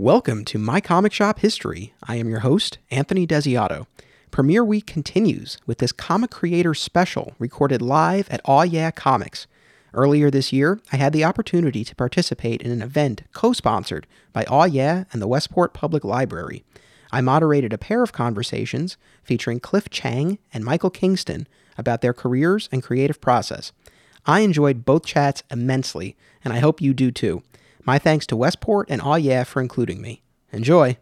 Welcome to My Comic Shop History. I am your host, Anthony Desiato. Premiere Week continues with this comic creator special recorded live at Aw Yeah Comics. Earlier this year, I had the opportunity to participate in an event co sponsored by Aw Yeah and the Westport Public Library. I moderated a pair of conversations featuring Cliff Chiang and Michael Kingston about their careers and creative process. I enjoyed both chats immensely, and I hope you do too. My thanks to Westport and Aw Yeah for including me. Enjoy!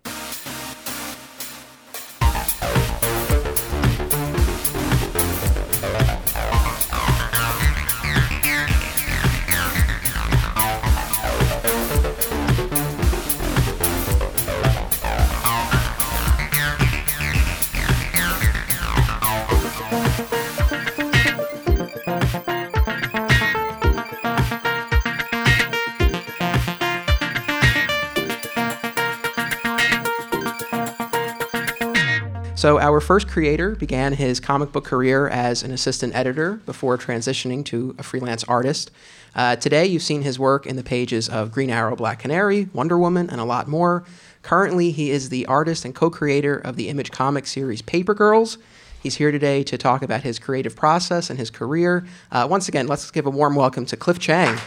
Our first creator began his comic book career as an assistant editor before transitioning to a freelance artist. Uh, today, you've seen his work in the pages of Green Arrow, Black Canary, Wonder Woman, and a lot more. Currently, he is the artist and co creator of the Image Comic series Paper Girls. He's here today to talk about his creative process and his career. Uh, once again, let's give a warm welcome to Cliff Chiang.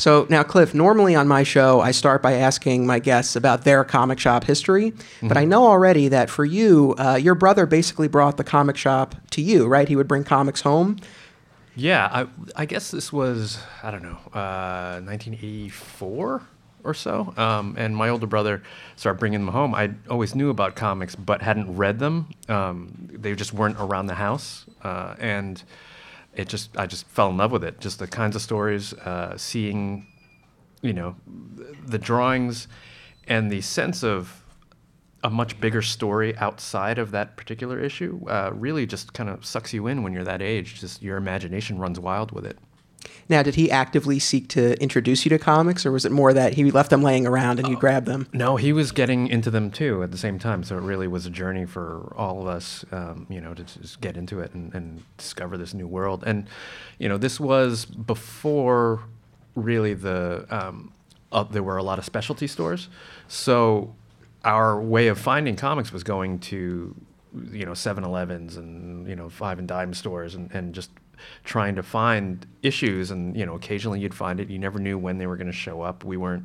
So now, Cliff, normally on my show, I start by asking my guests about their comic shop history. Mm-hmm. But I know already that for you, uh, your brother basically brought the comic shop to you, right? He would bring comics home. Yeah, I, I guess this was, I don't know, uh, 1984 or so. Um, and my older brother started bringing them home. I always knew about comics, but hadn't read them. Um, they just weren't around the house. Uh, and it just I just fell in love with it. Just the kinds of stories, uh, seeing, you know, the drawings, and the sense of a much bigger story outside of that particular issue uh, really just kind of sucks you in when you're that age. Just your imagination runs wild with it. Now, did he actively seek to introduce you to comics, or was it more that he left them laying around and you uh, grabbed them? No, he was getting into them too at the same time. So it really was a journey for all of us, um, you know, to just get into it and, and discover this new world. And, you know, this was before really the um, uh, there were a lot of specialty stores. So our way of finding comics was going to you know 7-elevens and you know five and dime stores and, and just trying to find issues, and you know, occasionally you'd find it. You never knew when they were going to show up. We weren't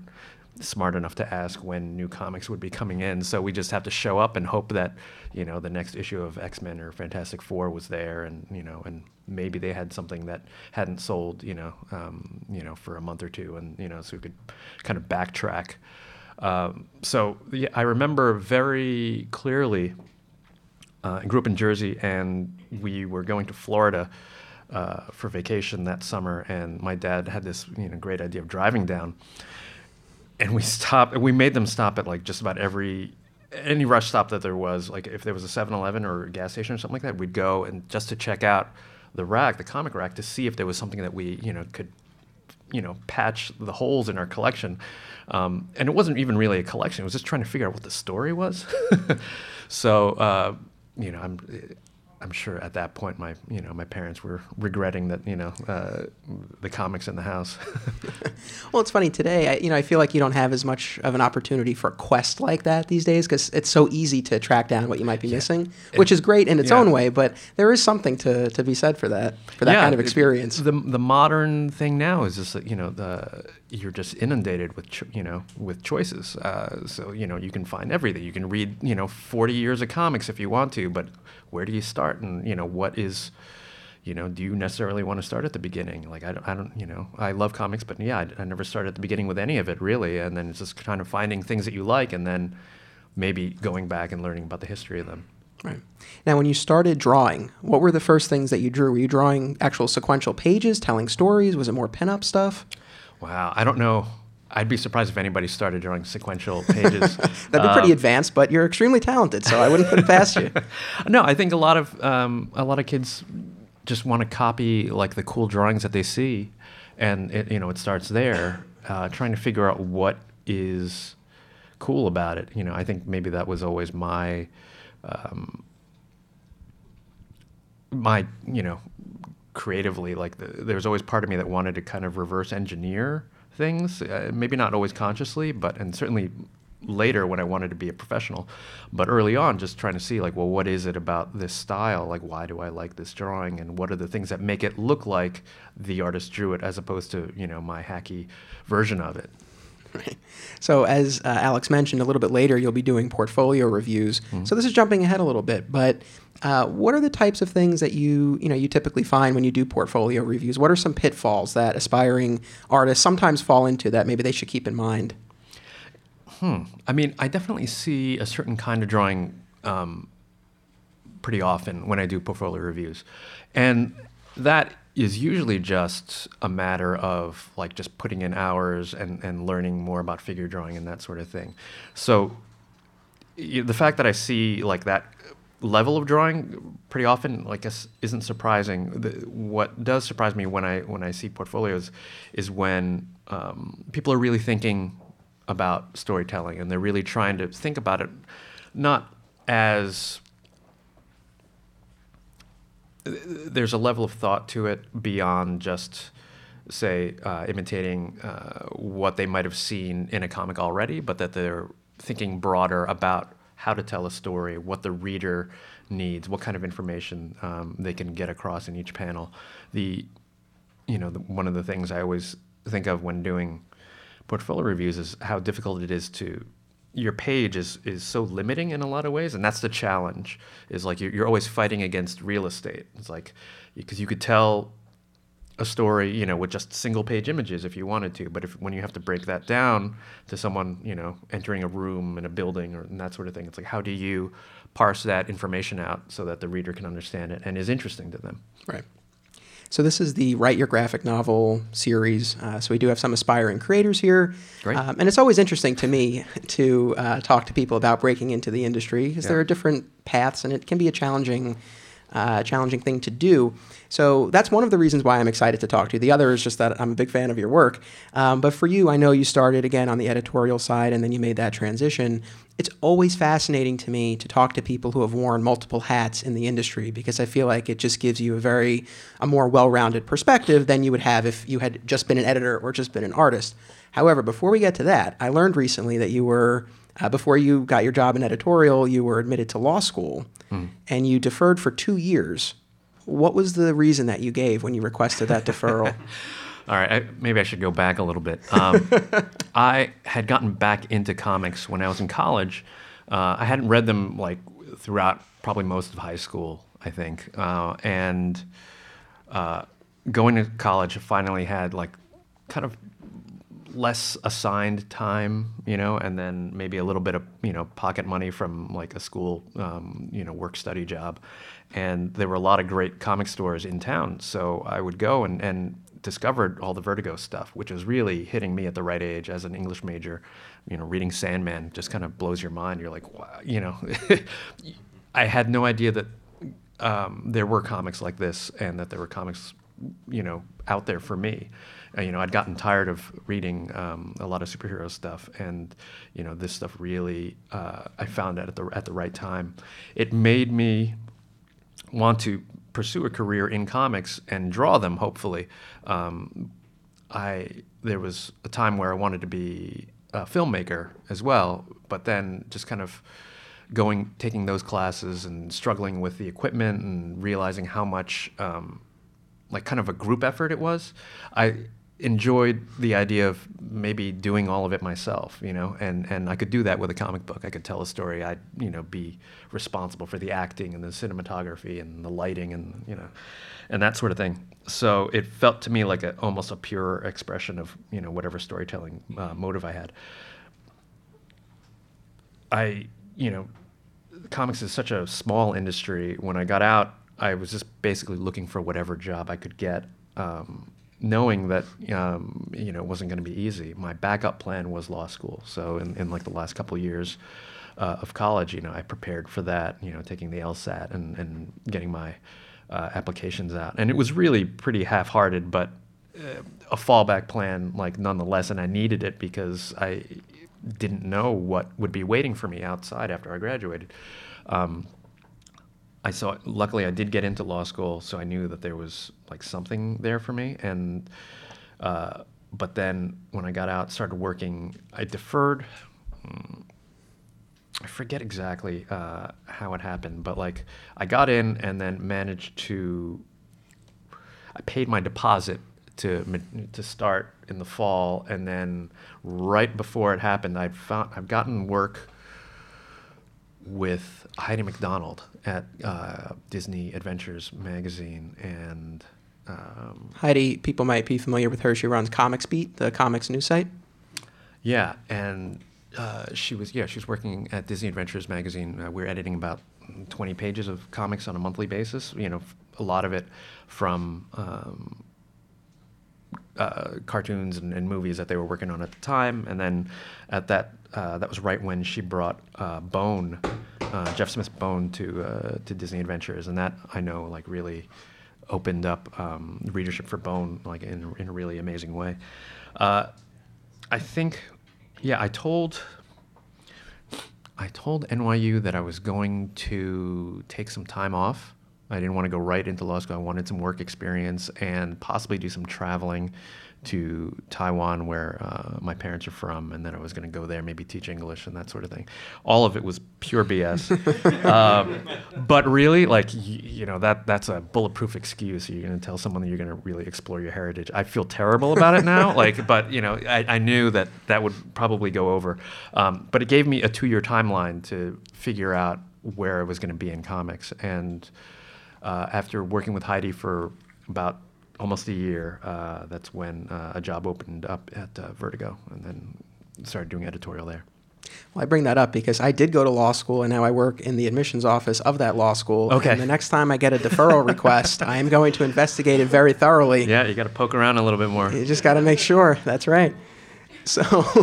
smart enough to ask when new comics would be coming in, so we just have to show up and hope that you know the next issue of X Men or Fantastic Four was there, and you know, and maybe they had something that hadn't sold, you know, um, you know, for a month or two, and you know, so we could kind of backtrack. Um, so yeah, I remember very clearly. Uh, I grew up in Jersey, and we were going to Florida uh, for vacation that summer, and my dad had this you know great idea of driving down, and we stopped. We made them stop at like just about every any rush stop that there was. Like if there was a 7-Eleven or a gas station or something like that, we'd go and just to check out the rack, the comic rack, to see if there was something that we you know could you know patch the holes in our collection. Um, and it wasn't even really a collection; it was just trying to figure out what the story was. so uh, you know, I'm I'm sure at that point my you know my parents were regretting that you know uh, the comics in the house. well, it's funny today. I, you know, I feel like you don't have as much of an opportunity for a quest like that these days because it's so easy to track down what you might be yeah. missing, which is great in its yeah. own way. But there is something to, to be said for that for that yeah, kind of experience. It, the the modern thing now is just that you know the you're just inundated with cho- you know with choices. Uh, so you know you can find everything. You can read you know 40 years of comics if you want to, but where do you start? And you know what is you know, do you necessarily want to start at the beginning? Like, I don't, I don't, you know, I love comics, but yeah, I, I never started at the beginning with any of it really. And then it's just kind of finding things that you like and then maybe going back and learning about the history of them. Right. Now, when you started drawing, what were the first things that you drew? Were you drawing actual sequential pages, telling stories? Was it more pinup stuff? Wow, I don't know. I'd be surprised if anybody started drawing sequential pages. That'd be pretty uh, advanced, but you're extremely talented, so I wouldn't put it past you. no, I think a lot of um, a lot of kids just want to copy like the cool drawings that they see, and it, you know it starts there, uh, trying to figure out what is cool about it. You know, I think maybe that was always my um, my you know creatively. Like the, there's always part of me that wanted to kind of reverse engineer things, uh, maybe not always consciously, but and certainly later when I wanted to be a professional. But early on, just trying to see like, well, what is it about this style? Like, why do I like this drawing? And what are the things that make it look like the artist drew it, as opposed to you know my hacky version of it. Right. So, as uh, Alex mentioned, a little bit later, you'll be doing portfolio reviews. Mm-hmm. So, this is jumping ahead a little bit, but uh, what are the types of things that you you know you typically find when you do portfolio reviews? What are some pitfalls that aspiring artists sometimes fall into that maybe they should keep in mind? Hmm. I mean, I definitely see a certain kind of drawing um, pretty often when I do portfolio reviews, and that is usually just a matter of like just putting in hours and, and learning more about figure drawing and that sort of thing. So the fact that I see like that level of drawing pretty often like isn't surprising. The, what does surprise me when I when I see portfolios is when um, people are really thinking about storytelling and they're really trying to think about it not as there's a level of thought to it beyond just say uh, imitating uh, what they might have seen in a comic already, but that they're thinking broader about how to tell a story, what the reader needs, what kind of information um, they can get across in each panel. The, you know, the, one of the things I always think of when doing portfolio reviews is how difficult it is to your page is is so limiting in a lot of ways, and that's the challenge. Is like you're, you're always fighting against real estate. It's like because you could tell a story, you know, with just single page images if you wanted to, but if when you have to break that down to someone, you know, entering a room in a building or and that sort of thing, it's like how do you parse that information out so that the reader can understand it and is interesting to them? Right. So this is the Write Your Graphic Novel series. Uh, so we do have some aspiring creators here. Great. Um, and it's always interesting to me to uh, talk to people about breaking into the industry because yeah. there are different paths and it can be a challenging uh, challenging thing to do. So that's one of the reasons why I'm excited to talk to you. The other is just that I'm a big fan of your work. Um, but for you, I know you started again on the editorial side and then you made that transition. It's always fascinating to me to talk to people who have worn multiple hats in the industry because I feel like it just gives you a very a more well-rounded perspective than you would have if you had just been an editor or just been an artist. However, before we get to that, I learned recently that you were uh, before you got your job in editorial, you were admitted to law school mm. and you deferred for two years. What was the reason that you gave when you requested that deferral? All right, I, maybe I should go back a little bit. Um, I had gotten back into comics when I was in college. Uh, I hadn't read them like throughout probably most of high school, I think, uh, and uh, going to college, I finally had like kind of less assigned time, you know, and then maybe a little bit of you know pocket money from like a school, um, you know, work study job, and there were a lot of great comic stores in town. So I would go and and discovered all the Vertigo stuff, which was really hitting me at the right age as an English major. You know, reading Sandman just kind of blows your mind. You're like, wow, you know, I had no idea that um, there were comics like this and that there were comics, you know, out there for me. Uh, you know, I'd gotten tired of reading um, a lot of superhero stuff, and you know, this stuff really uh, I found it at the at the right time. It made me want to pursue a career in comics and draw them. Hopefully, um, I there was a time where I wanted to be a filmmaker as well, but then just kind of going taking those classes and struggling with the equipment and realizing how much um, like kind of a group effort it was. I enjoyed the idea of maybe doing all of it myself, you know, and, and I could do that with a comic book. I could tell a story. I'd, you know, be responsible for the acting and the cinematography and the lighting and, you know, and that sort of thing. So it felt to me like a, almost a pure expression of, you know, whatever storytelling uh, motive I had. I, you know, comics is such a small industry. When I got out, I was just basically looking for whatever job I could get. Um, knowing that um, you know it wasn't going to be easy. My backup plan was law school. So in, in like the last couple of years uh, of college, you know, I prepared for that. You know, taking the LSAT and and getting my uh, applications out, and it was really pretty half-hearted, but uh, a fallback plan, like nonetheless, and I needed it because I didn't know what would be waiting for me outside after I graduated. Um, I saw. Luckily, I did get into law school, so I knew that there was like something there for me. And uh, but then when I got out, started working, I deferred. mm, I forget exactly uh, how it happened, but like I got in and then managed to. I paid my deposit to to start in the fall, and then right before it happened, I'd found I've gotten work with Heidi MacDonald at uh, Disney Adventures magazine, and um, Heidi, people might be familiar with her. She runs Comics Beat, the comics news site. Yeah, and uh, she was yeah she was working at Disney Adventures magazine. Uh, we are editing about 20 pages of comics on a monthly basis. You know, a lot of it from um, uh, cartoons and, and movies that they were working on at the time. And then at that uh, that was right when she brought uh, Bone, uh, Jeff Smith's Bone to uh, to Disney Adventures, and that I know like really opened up um, readership for Bone like in in a really amazing way. I think, yeah, I told I told NYU that I was going to take some time off. I didn't want to go right into law school. I wanted some work experience and possibly do some traveling to Taiwan, where uh, my parents are from, and then I was going to go there, maybe teach English and that sort of thing. All of it was pure BS. um, but really, like y- you know, that that's a bulletproof excuse. You're going to tell someone that you're going to really explore your heritage. I feel terrible about it now. like, but you know, I, I knew that that would probably go over. Um, but it gave me a two-year timeline to figure out where I was going to be in comics, and uh, after working with Heidi for about almost a year, uh, that's when uh, a job opened up at uh, Vertigo, and then started doing editorial there. Well, I bring that up because I did go to law school and now I work in the admissions office of that law school. Okay. And the next time I get a deferral request, I am going to investigate it very thoroughly. Yeah, you got to poke around a little bit more. You just got to make sure. That's right. So,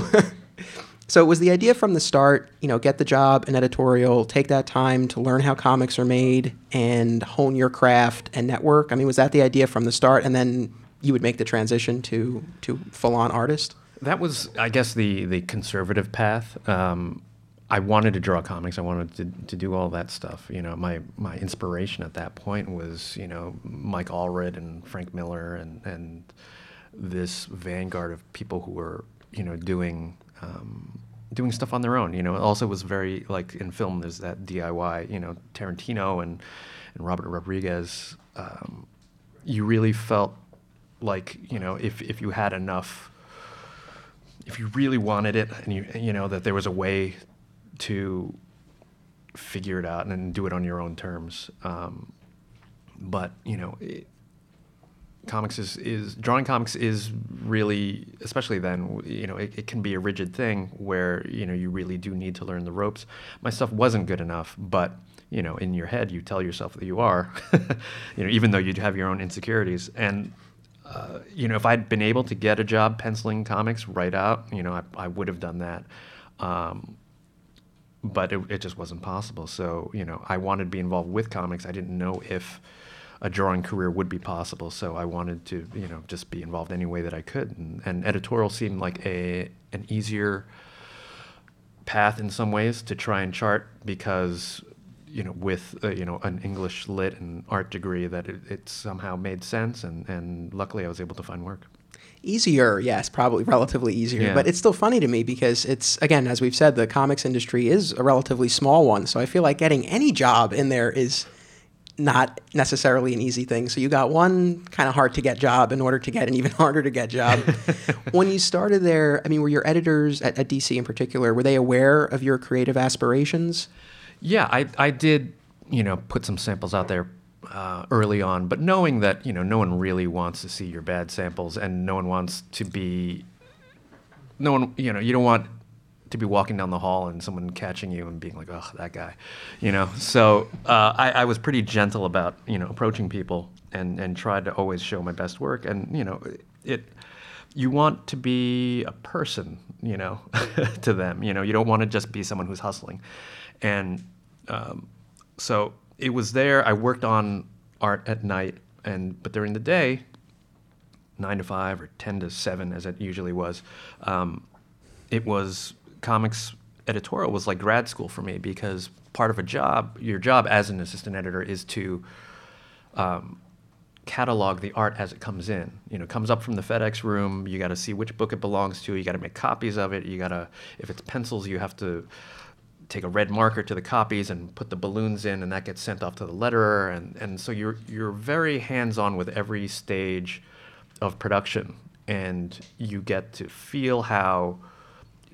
so it was the idea from the start, you know, get the job in editorial, take that time to learn how comics are made and hone your craft and network. I mean, was that the idea from the start? And then you would make the transition to, to full on artist? That was, I guess, the the conservative path. Um, I wanted to draw comics. I wanted to, to do all that stuff. You know, my my inspiration at that point was you know Mike Allred and Frank Miller and and this vanguard of people who were you know doing um, doing stuff on their own. You know, also was very like in film. There's that DIY. You know, Tarantino and and Robert Rodriguez. Um, you really felt like you know if if you had enough if you really wanted it and you you know that there was a way to figure it out and do it on your own terms um, but you know it, comics is, is drawing comics is really especially then you know it, it can be a rigid thing where you know you really do need to learn the ropes my stuff wasn't good enough but you know in your head you tell yourself that you are you know even though you have your own insecurities and uh, you know, if I'd been able to get a job penciling comics right out, you know, I, I would have done that. Um, but it, it just wasn't possible. So, you know, I wanted to be involved with comics. I didn't know if a drawing career would be possible. So I wanted to, you know, just be involved any way that I could. And, and editorial seemed like a an easier path in some ways to try and chart because you know, with uh, you know an English lit and art degree, that it, it, somehow made sense, and and luckily I was able to find work. Easier, yes, probably relatively easier, Yeah. but it's still funny to me because it's again, as we've said, the comics industry is a relatively small one, so I feel like getting any job in there is not necessarily an easy thing. So you got one kind of hard to get job in order to get an even harder to get job. when you started there, I mean, were your editors at, at DC in particular were they aware of your creative aspirations? Yeah, I I did you know put some samples out there uh, early on, but knowing that you know no one really wants to see your bad samples, and no one wants to be no one you know you don't want to be walking down the hall and someone catching you and being like, "Oh, that guy," you know. So uh, I, I was pretty gentle about you know approaching people and and tried to always show my best work, and you know it. You want to be a person, you know, to them. You know, you don't want to just be someone who's hustling, and um, so it was there. I worked on art at night, and but during the day, nine to five or ten to seven, as it usually was, um, it was comics editorial was like grad school for me because part of a job, your job as an assistant editor is to um, catalog the art as it comes in. You know, comes up from the FedEx room. You got to see which book it belongs to. You got to make copies of it. You got to, if it's pencils, you have to take a red marker to the copies and put the balloons in, and that gets sent off to the letterer. And, and so you're you're very hands on with every stage of production, and you get to feel how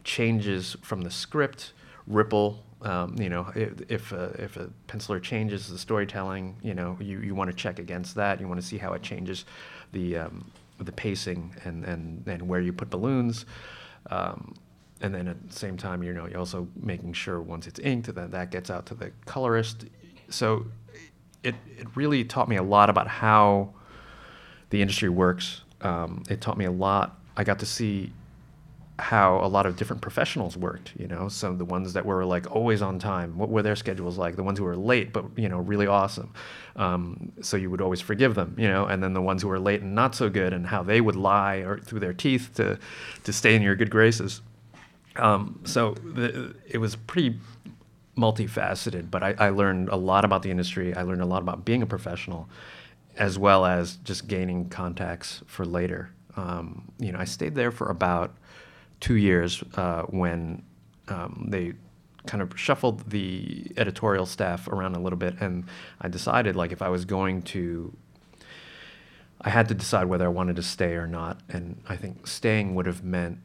changes from the script ripple. Um, you know, if if a, if a penciler changes the storytelling, you know, you, you want to check against that. You want to see how it changes the um, the pacing and, and, and where you put balloons. Um, and then at the same time, you know, you're also making sure once it's inked that that gets out to the colorist. So it it really taught me a lot about how the industry works. Um, it taught me a lot. I got to see how a lot of different professionals worked. You know, some of the ones that were like always on time. What were their schedules like? The ones who were late, but you know, really awesome. Um, so you would always forgive them. You know, and then the ones who were late and not so good, and how they would lie or through their teeth to to stay in your good graces. Um, so the, it was pretty multifaceted, but I, I, learned a lot about the industry. I learned a lot about being a professional, as well as just gaining contacts for later. Um, you know, I stayed there for about two years uh, when um, they kind of shuffled the editorial staff around a little bit, and I decided like if I was going to I had to decide whether I wanted to stay or not, and I think staying would have meant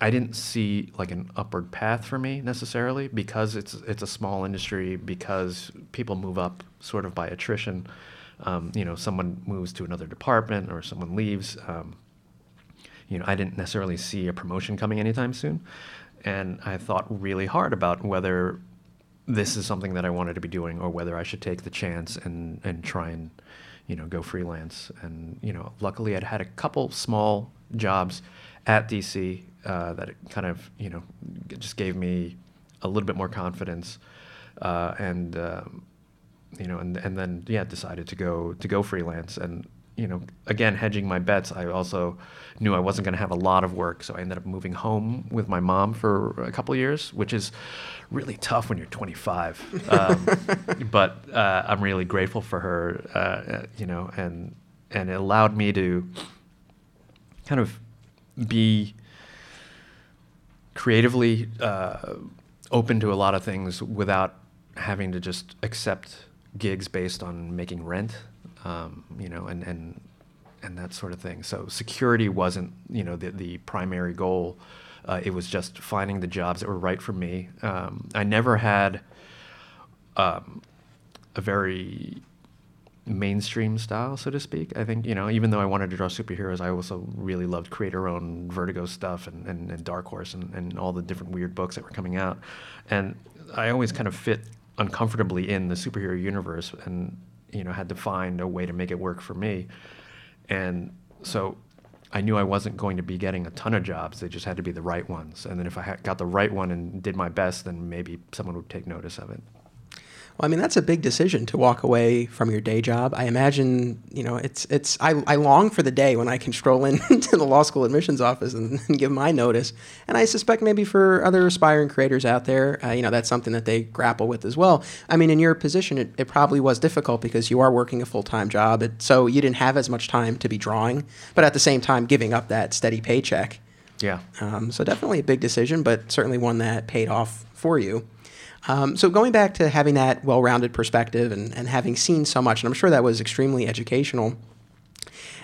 I didn't see like an upward path for me necessarily because it's it's a small industry because people move up sort of by attrition. Um, you know, someone moves to another department or someone leaves. Um, you know, I didn't necessarily see a promotion coming anytime soon, and I thought really hard about whether this is something that I wanted to be doing or whether I should take the chance and and try and you know go freelance. And you know, luckily I'd had a couple small jobs at DC uh, that kind of you know just gave me a little bit more confidence uh, and um, you know and and then yeah decided to go to go freelance and you know again hedging my bets I also knew I wasn't going to have a lot of work so I ended up moving home with my mom for a couple years which is really tough when you're 25 um, but uh, I'm really grateful for her uh, you know and and it allowed me to kind of be creatively uh, open to a lot of things without having to just accept gigs based on making rent, um, you know, and, and and that sort of thing. So security wasn't, you know, the the primary goal. Uh, it was just finding the jobs that were right for me. Um, I never had um, a very mainstream style, so to speak. I think, you know, even though I wanted to draw superheroes, I also really loved creator own Vertigo stuff and, and, and Dark Horse and, and all the different weird books that were coming out. And I always kind of fit uncomfortably in the superhero universe and, you know, had to find a way to make it work for me. And so I knew I wasn't going to be getting a ton of jobs. They just had to be the right ones. And then if I got the right one and did my best, then maybe someone would take notice of it. Well, I mean, that's a big decision to walk away from your day job. I imagine, you know, it's it's. I, I long for the day when I can stroll into the law school admissions office and, and, give my notice. And I suspect maybe for other aspiring creators out there, uh, you know, that's something that they grapple with as well. I mean, in your position, it, it probably was difficult because you are working a full time job, it, so you didn't have as much time to be drawing, but at the same time, giving up that steady paycheck. Yeah. Um, so definitely a big decision, but certainly one that paid off for you. Um, so going back to having that well-rounded perspective and, and having seen so much, and I'm sure that was extremely educational.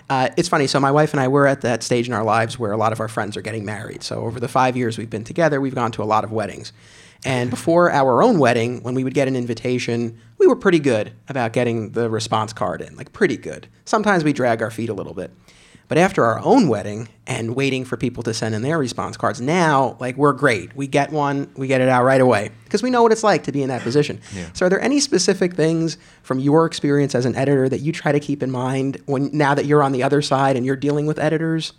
Uh, it's funny. So my wife and I were at that stage in our lives where a lot of our friends are getting married. So over the five years we've been together, we've gone to a lot of weddings. And before our own wedding, when we would get an invitation, we were pretty good about getting the response card in, like pretty good. Sometimes we drag our feet a little bit. But after our own wedding and waiting for people to send in their response cards, now like we're great. We get one, we get it out right away because we know what it's like to be in that position. Yeah. So, are there any specific things from your experience as an editor that you try to keep in mind when now that you're on the other side and you're dealing with editors?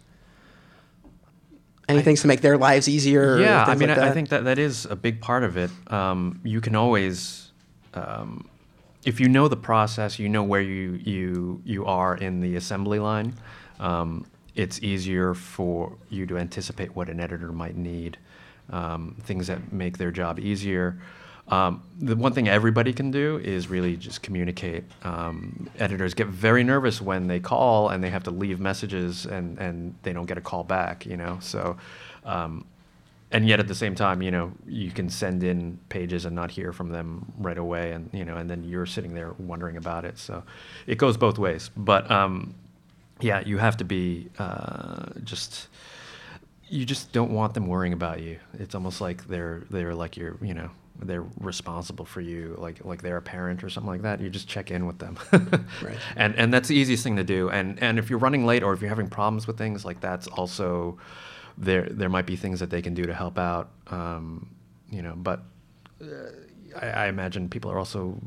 Any things to make their lives easier? Yeah, I mean, like I think that that is a big part of it. Um, you can always. Um, if you know the process, you know where you, you you are in the assembly line um, it's easier for you to anticipate what an editor might need, um, things that make their job easier. Um, the one thing everybody can do is really just communicate. Um, editors get very nervous when they call and they have to leave messages and, and they don't get a call back, you know. So, um, and yet at the same time, you know, you can send in pages and not hear from them right away, and you know, and then you're sitting there wondering about it. So, it goes both ways. But um, yeah, you have to be uh, just you just don't want them worrying about you. It's almost like they're they're like you're you know they're responsible for you like like they're a parent or something like that you just check in with them Right. and and that's the easiest thing to do and and if you're running late or if you're having problems with things like that's also there there might be things that they can do to help out um, you know but uh, I, I imagine people are also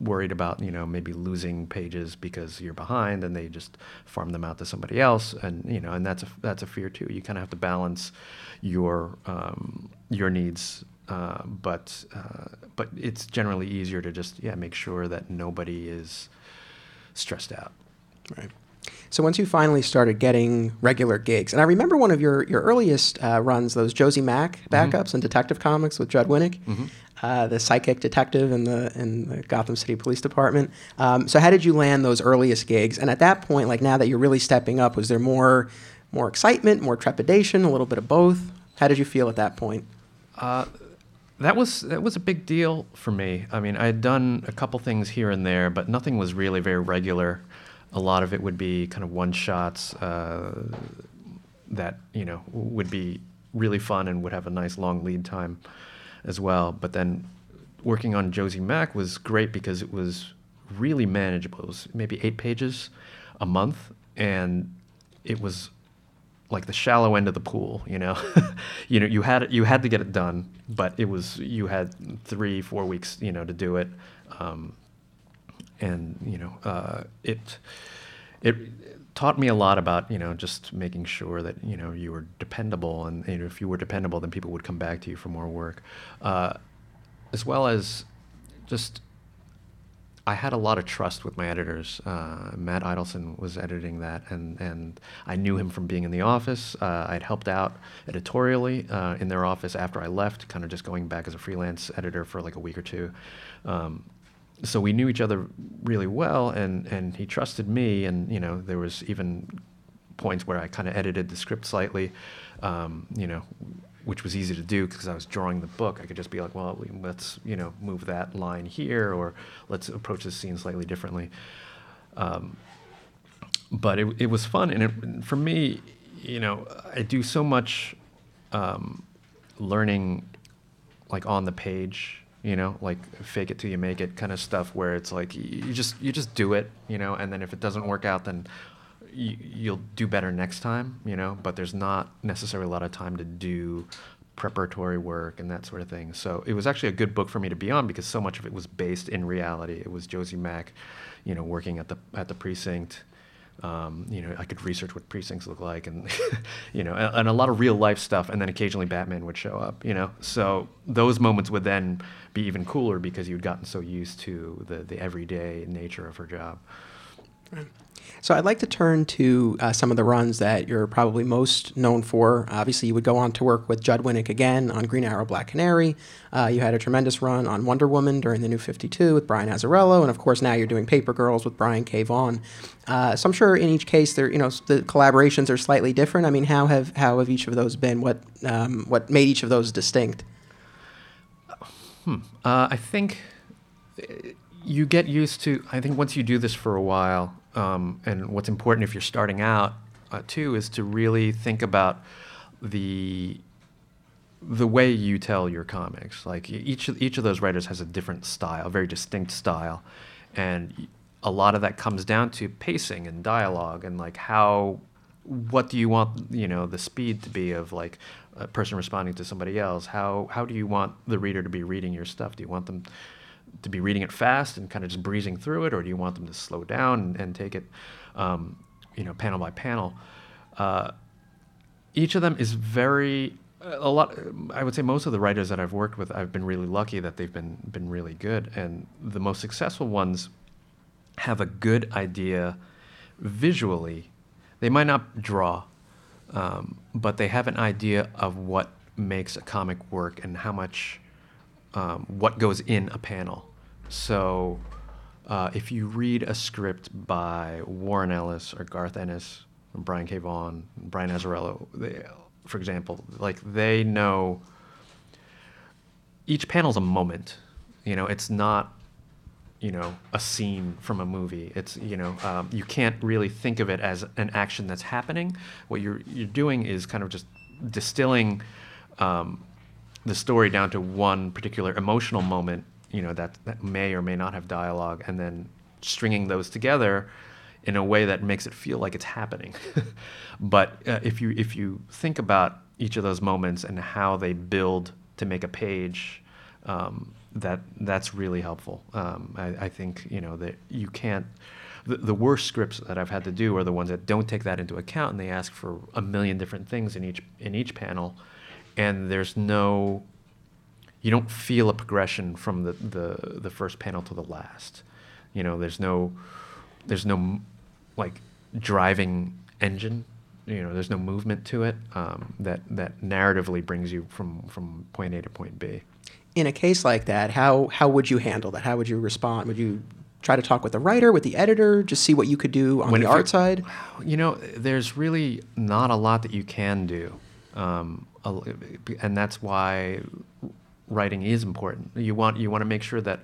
worried about you know maybe losing pages because you're behind and they just farm them out to somebody else. And you know and that's a that's a fear too. You kind of have to balance your um, your needs uh, but uh, but it's generally easier to just yeah make sure that nobody is stressed out. Right. So once you finally started getting regular gigs, and I remember one of your your earliest uh, runs, those Josie Mac backups and Detective Comics with Judd Winick, uh, the psychic detective in the in the Gotham City Police Department. Um, so how did you land those earliest gigs? And at that point, like now that you're really stepping up, was there more more excitement, more trepidation, a little bit of both? How did you feel at that point? That was that was a big deal for me. I mean, I had done a couple things here and there, but nothing was really very regular. A lot of it would be kind of one shots uh, that you know would be really fun and would have a nice long lead time as well. But then working on Josie Mac was great because it was really manageable. It was maybe eight pages a month, and it was like the shallow end of the pool, you know. you know, you had you had to get it done, but it was you had three, four weeks, you know, to do it, um, and you know, uh, it it taught me a lot about you know just making sure that you know you were dependable, and you know, if you were dependable, then people would come back to you for more work, uh, as well as just I had a lot of trust with my editors. Uh, Matt Idelson was editing that, and, and I knew him from being in the office. Uh, I'd helped out editorially uh, in their office after I left, kind of just going back as a freelance editor for like a week or two. Um, so we knew each other really well, and, and he trusted me. And you know, there was even points where I kind of edited the script slightly, um, you know, which was easy to do because I was drawing the book. I could just be like, well, let's you know move that line here, or let's approach this scene slightly differently. Um, but it, it was fun, and it, for me, you know, I do so much um, learning, like on the page, you know, like fake it till you make it kind of stuff, where it's like you just you just do it, you know, and then if it doesn't work out, then you, you'll do better next time, you know. But there's not necessarily a lot of time to do preparatory work and that sort of thing. So it was actually a good book for me to be on because so much of it was based in reality. It was Josie Mac, you know, working at the at the precinct. Um, you know, I could research what precincts look like, and you know, and, and a lot of real life stuff. And then occasionally Batman would show up. You know, so those moments would then be even cooler because you'd gotten so used to the the everyday nature of her job. So I'd like to turn to uh, some of the runs that you're probably most known for. Obviously, you would go on to work with Judd Winick again on Green Arrow, Black Canary. Uh, you had a tremendous run on Wonder Woman during the New 52 with Brian Azzarello, and of course now you're doing Paper Girls with Brian K. Vaughan. Uh, so I'm sure in each case, there you know the collaborations are slightly different. I mean, how have how have each of those been? What um, what made each of those distinct? Uh, I think uh, you get used to. I think once you do this for a while, um, and what's important if you're starting out uh, too is to really think about the the way you tell your comics. Like each each of those writers has a different style, a very distinct style, and a lot of that comes down to pacing and dialogue and like how what do you want you know the speed to be of like a person responding to somebody else how how do you want the reader to be reading your stuff? Do you want them to be reading it fast and kind of just breezing through it or do you want them to slow down and, and take it um, you know panel by panel? Uh, each of them is very a lot i would say most of the writers that i've worked with i've been really lucky that they've been been really good and the most successful ones have a good idea visually. They might not draw um, but they have an idea of what makes a comic work and how much um, what goes in a panel. So uh, if you read a script by Warren Ellis or Garth Ennis, or Brian K. Vaughan, Brian Azzarello, they, for example, like they know each panel's a moment. You know, it's not you know a scene from a movie. It's you know um, you can't really think of it as an action that's happening. What you're you're doing is kind of just distilling um, the story down to one particular emotional moment. You know that that may or may not have dialogue, and then stringing those together in a way that makes it feel like it's happening. but uh, if you if you think about each of those moments and how they build to make a page. Um, that that's really helpful. Um, I, I, think you know that you can't. The, the worst scripts that I've had to do are the ones that don't take that into account, and they ask for a million different things in each in each panel, and there's no. You don't feel a progression from the, the, the first panel to the last. You know, there's no, there's no, like, driving engine you know there's no movement to it um, that that narratively brings you from from point A to point B in a case like that, how how would you handle that? How would you respond? Would you try to talk with the writer, with the editor, just see what you could do on when the art side? You know, there's really not a lot that you can do, um, and that's why writing is important. You want you want to make sure that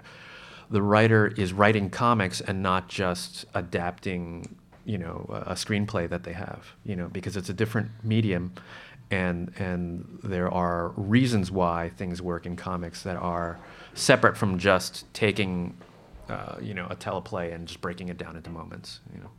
the writer is writing comics and not just adapting you know a screenplay that they have you know because it's a different medium and and there are reasons why things work in comics that are separate from just taking uh, you know a teleplay and just breaking it down into moments you know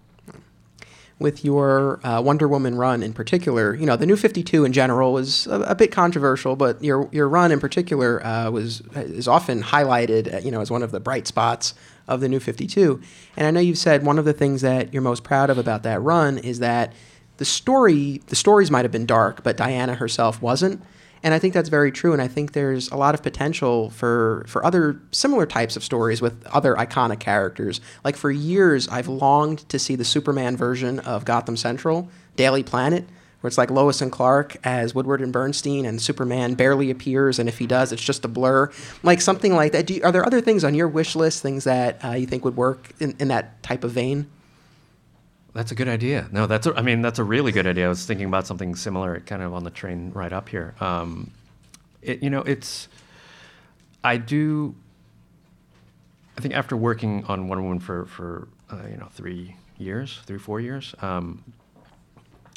with your uh, Wonder Woman run in particular, you know the New Fifty Two in general was a, a, bit controversial, but your your run in particular uh, was is often highlighted, uh, you know, as one of the bright spots of the New Fifty Two. And I know you've said one of the things that you're most proud of about that run is that the story the stories might have been dark, but Diana herself wasn't. And I think that's very true. And I think there's a lot of potential for, for other similar types of stories with other iconic characters. Like for years, I've longed to see the Superman version of Gotham Central, Daily Planet, where it's like Lois and Clark as Woodward and Bernstein, and Superman barely appears, and if he does, it's just a blur. Like something like that. You, are there other things on your wish list, things that uh, you think would work in, in that type of vein? That's a good idea. No, that's a, I mean that's a really good idea. I was thinking about something similar, kind of on the train right up here. Um, it, you know, it's I do. I think after working on Wonder Woman for for uh, you know three years, three four years, um,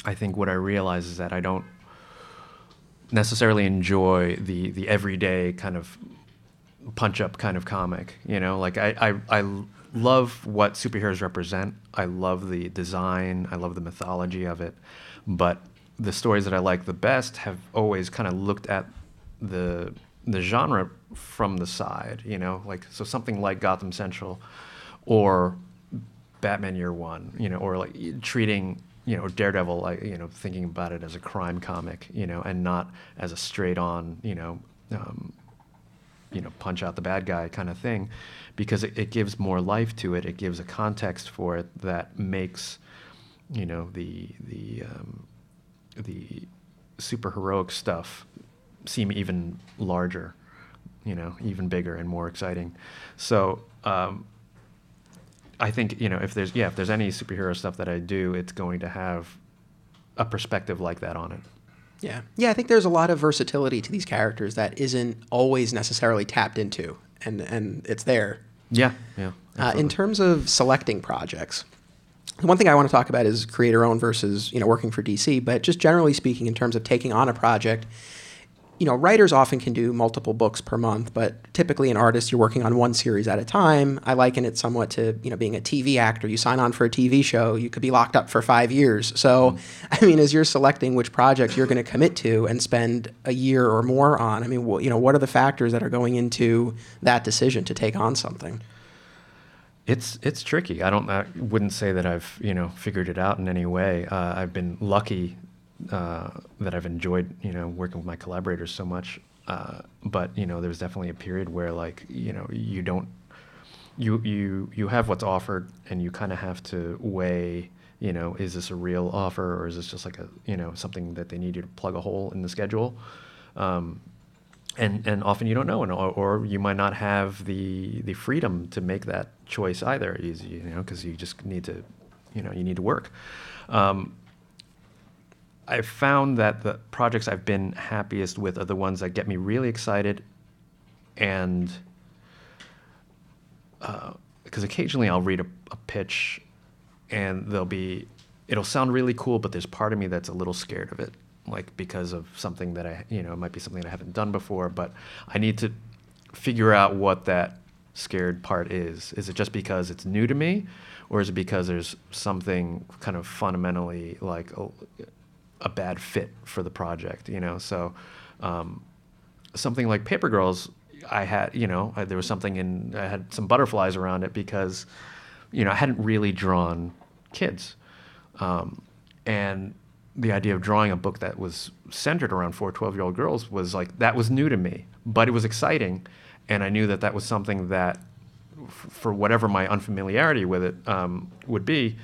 I think what I realize is that I don't necessarily enjoy the the everyday kind of punch up kind of comic. You know, like I I, I love what superheroes represent. I love the design. I love the mythology of it. But the stories that I like the best have always kind of looked at the the genre from the side, you know, like so something like Gotham Central or Batman Year One, you know, or like treating you know Daredevil like you know thinking about it as a crime comic, you know, and not as a straight on you know um, you know punch out the bad guy kind of thing because it, it gives more life to it it gives a context for it that makes you know the the um, the super heroic stuff seem even larger you know even bigger and more exciting. So um, I think you know if there's yeah if there's any superhero stuff that I do it's going to have a perspective like that on it yeah. Yeah, I think there's a lot of versatility to these characters that isn't always necessarily tapped into, and, and it's there. Yeah, yeah. Uh, in terms of selecting projects, one thing I want to talk about is creator owned versus you know working for DC. But just generally speaking, in terms of taking on a project, you know, writers often can do multiple books per month, but typically an artist, you're working on one series at a time. I liken it somewhat to, you know, being a TV actor. You sign on for a TV show, you could be locked up for five years. So, mm. I mean, as you're selecting which projects you're going to commit to and spend a year or more on, I mean, well, you know, what are the factors that are going into that decision to take on something? It's it's tricky. I don't. I wouldn't say that I've you know figured it out in any way. Uh, I've been lucky uh, that I've enjoyed, you know, working with my collaborators so much. Uh, but you know, there's definitely a period where like you know you don't you you you have what's offered and you kind of have to weigh you know is this a real offer or is this just like a you know something that they need you to plug a hole in the schedule um, and and often you don't know, and, or, or you might not have the the freedom to make that choice either. You, you know, because you just need to, you know, you need to work. Um, I've found that the projects I've been happiest with are the ones that get me really excited, and because uh, occasionally I'll read a, a pitch, and there'll be, it'll sound really cool, but there's part of me that's a little scared of it like because of something that I, you know, it might be something that I haven't done before, but I need to figure out what that scared part is. Is it just because it's new to me, or is it because there's something kind of fundamentally like a, bad fit for the project? You know, so um, something like Paper Girls, I had, you know, I, there was something in, I had some butterflies around it because, you know, I hadn't really drawn kids. Um, and the idea of drawing a book that was centered around four 12 year old girls was like that was new to me but it was exciting and i knew that that was something that f- for whatever my unfamiliarity with it um, would be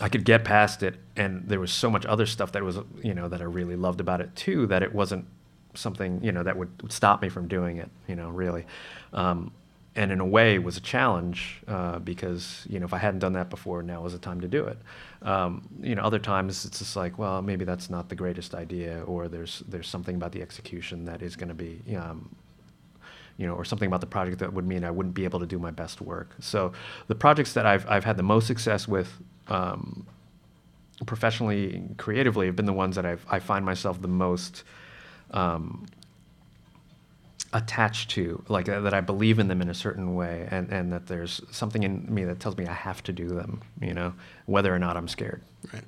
i could get past it and there was so much other stuff that was you know that i really loved about it too that it wasn't something you know that would, would stop me from doing it you know really um, and in a way was a challenge uh, because you know if I hadn't done that before, now was the time to do it. Um, you know, other times it's just like, well, maybe that's not the greatest idea, or there's there's something about the execution that is going to be, um, you know, or something about the project that would mean I wouldn't be able to do my best work. So the projects that I've I've had the most success with. Um, professionally creatively have been the ones that I've, I find myself the most um, attached to, like that I believe in them in a certain way, and, and that there's something in me that tells me I have to do them, you know, whether or not I'm scared. Right.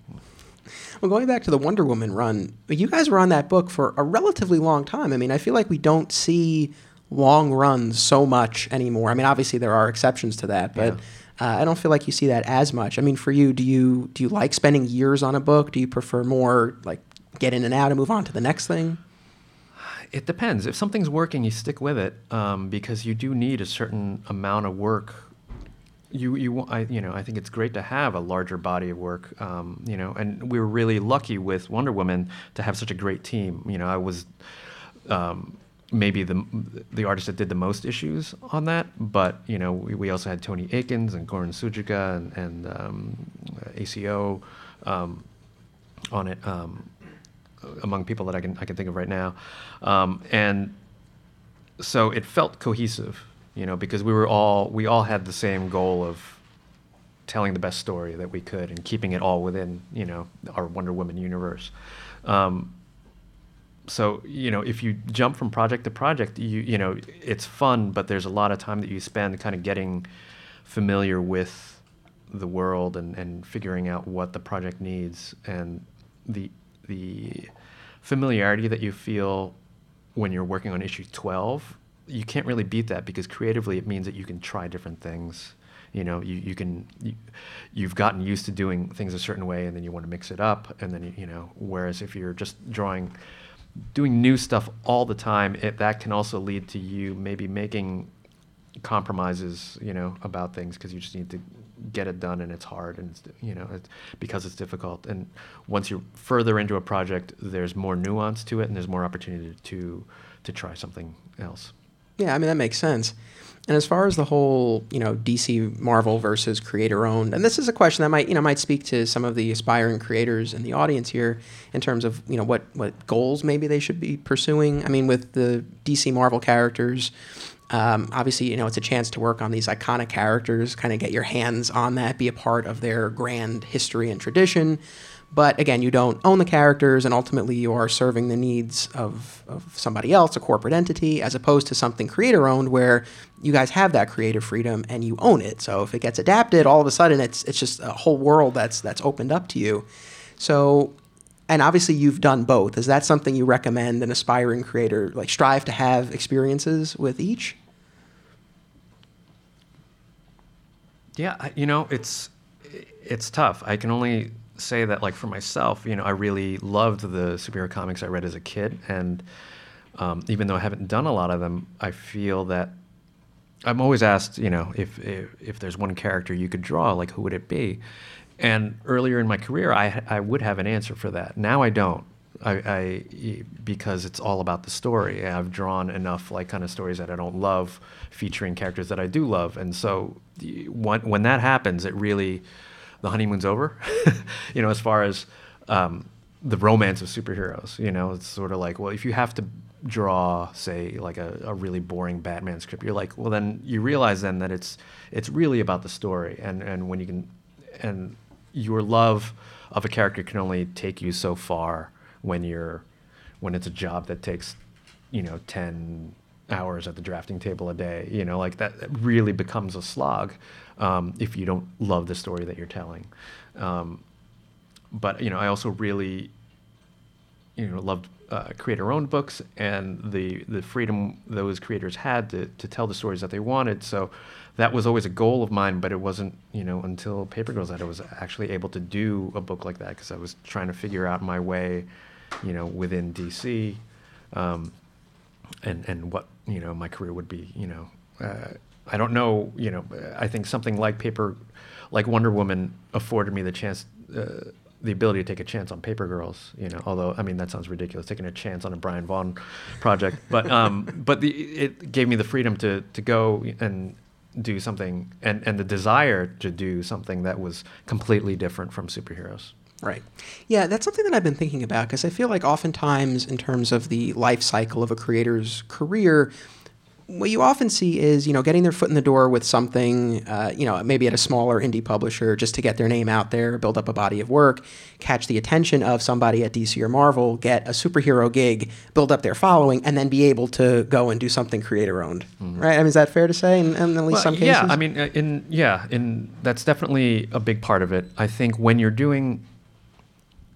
Well, going back to the Wonder Woman run, you guys were on that book for a relatively long time. I mean, I feel like we don't see long runs so much anymore. I mean, obviously there are exceptions to that, but yeah. Uh, I don't feel like you see that as much. I mean, for you, do you do you like spending years on a book? Do you prefer more like get in and out and move on to the next thing? it depends. If something's working, you stick with it um, because you do need a certain amount of work. You you I you know I think it's great to have a larger body of work. Um, you know, and we were really lucky with Wonder Woman to have such a great team. You know, I was. Um, maybe the the artist that did the most issues on that. But you know, we, we also had Tony Akins and Goran Sudžuka and, and um, ACO um, on it. Um, among people that I can I can think of right now, um, and so it felt cohesive, you know, because we were all we all had the same goal of telling the best story that we could and keeping it all within you know our Wonder Woman universe. Um, so you know if you jump from project to project, you you know it's fun, but there's a lot of time that you spend kind of getting familiar with the world and, and figuring out what the project needs and the the familiarity that you feel when you're working on issue 12 you can't really beat that because creatively it means that you can try different things. You know you, you can you, you've gotten used to doing things a certain way and then you want to mix it up and then you, you know whereas if you're just drawing doing new stuff all the time it, that can also lead to you maybe making compromises you know about things because you just need to get it done and it's hard and it's, you know it's because it's difficult. And once you're further into a project there's more nuance to it and there's more opportunity to to try something else. Yeah i mean that makes sense and as far as the whole you know dc marvel versus creator owned and this is a question that might you know might speak to some of the aspiring creators in the audience here in terms of you know what what goals maybe they should be pursuing i mean with the dc marvel characters um, obviously, you know, it's a chance to work on these iconic characters, kind of get your hands on that, be a part of their grand history and tradition. But again, you don't own the characters, and ultimately you are serving the needs of, of somebody else, a corporate entity, as opposed to something creator owned where you guys have that creative freedom and you own it. So if it gets adapted, all of a sudden it's it's just a whole world that's that's opened up to you. So and obviously you've done both. Is that something you recommend an aspiring creator like strive to have experiences with each? Yeah, you know, it's it's tough. I can only say that like for myself, you know, I really loved the superhero comics I read as a kid, and um, even though I haven't done a lot of them, I feel that I'm always asked, you know, if, if if there's one character you could draw, like who would it be? And earlier in my career, I I would have an answer for that. Now I don't. I, I because it's all about the story. I've drawn enough like kind of stories that I don't love, featuring characters that I do love, and so when when that happens, it really the honeymoon's over. you know, as far as um, the romance of superheroes. You know, it's sort of like, well, if you have to draw, say, like a, a really boring Batman script, you're like, well, then you realize then that it's it's really about the story, and and when you can, and your love of a character can only take you so far when you're when it's a job that takes, you know, ten hours at the drafting table a day. You know, like that really becomes a slog um, if you don't love the story that you're telling. Um, but you know, I also really, you know, loved uh, creator-owned books and the the freedom those creators had to to tell the stories that they wanted. So that was always a goal of mine, but it wasn't, you know, until Paper Girls that I was actually able to do a book like that because I was trying to figure out my way, you know, within DC, um, and and what you know my career would be. You know, uh, I don't know. You know, I think something like Paper, like Wonder Woman, afforded me the chance. Uh, the ability to take a chance on Paper Girls, you know. Although I mean that sounds ridiculous, taking a chance on a Brian Vaughan project, but um, but the, it gave me the freedom to to go and do something and and the desire to do something that was completely different from superheroes. Right. Yeah, that's something that I've been thinking about because I feel like oftentimes in terms of the life cycle of a creator's career what you often see is you know getting their foot in the door with something uh, you know maybe at a smaller indie publisher just to get their name out there build up a body of work catch the attention of somebody at dc or marvel get a superhero gig build up their following and then be able to go and do something creator owned mm-hmm. right i mean is that fair to say in, in at least well, some cases yeah i mean uh, in yeah in that's definitely a big part of it i think when you're doing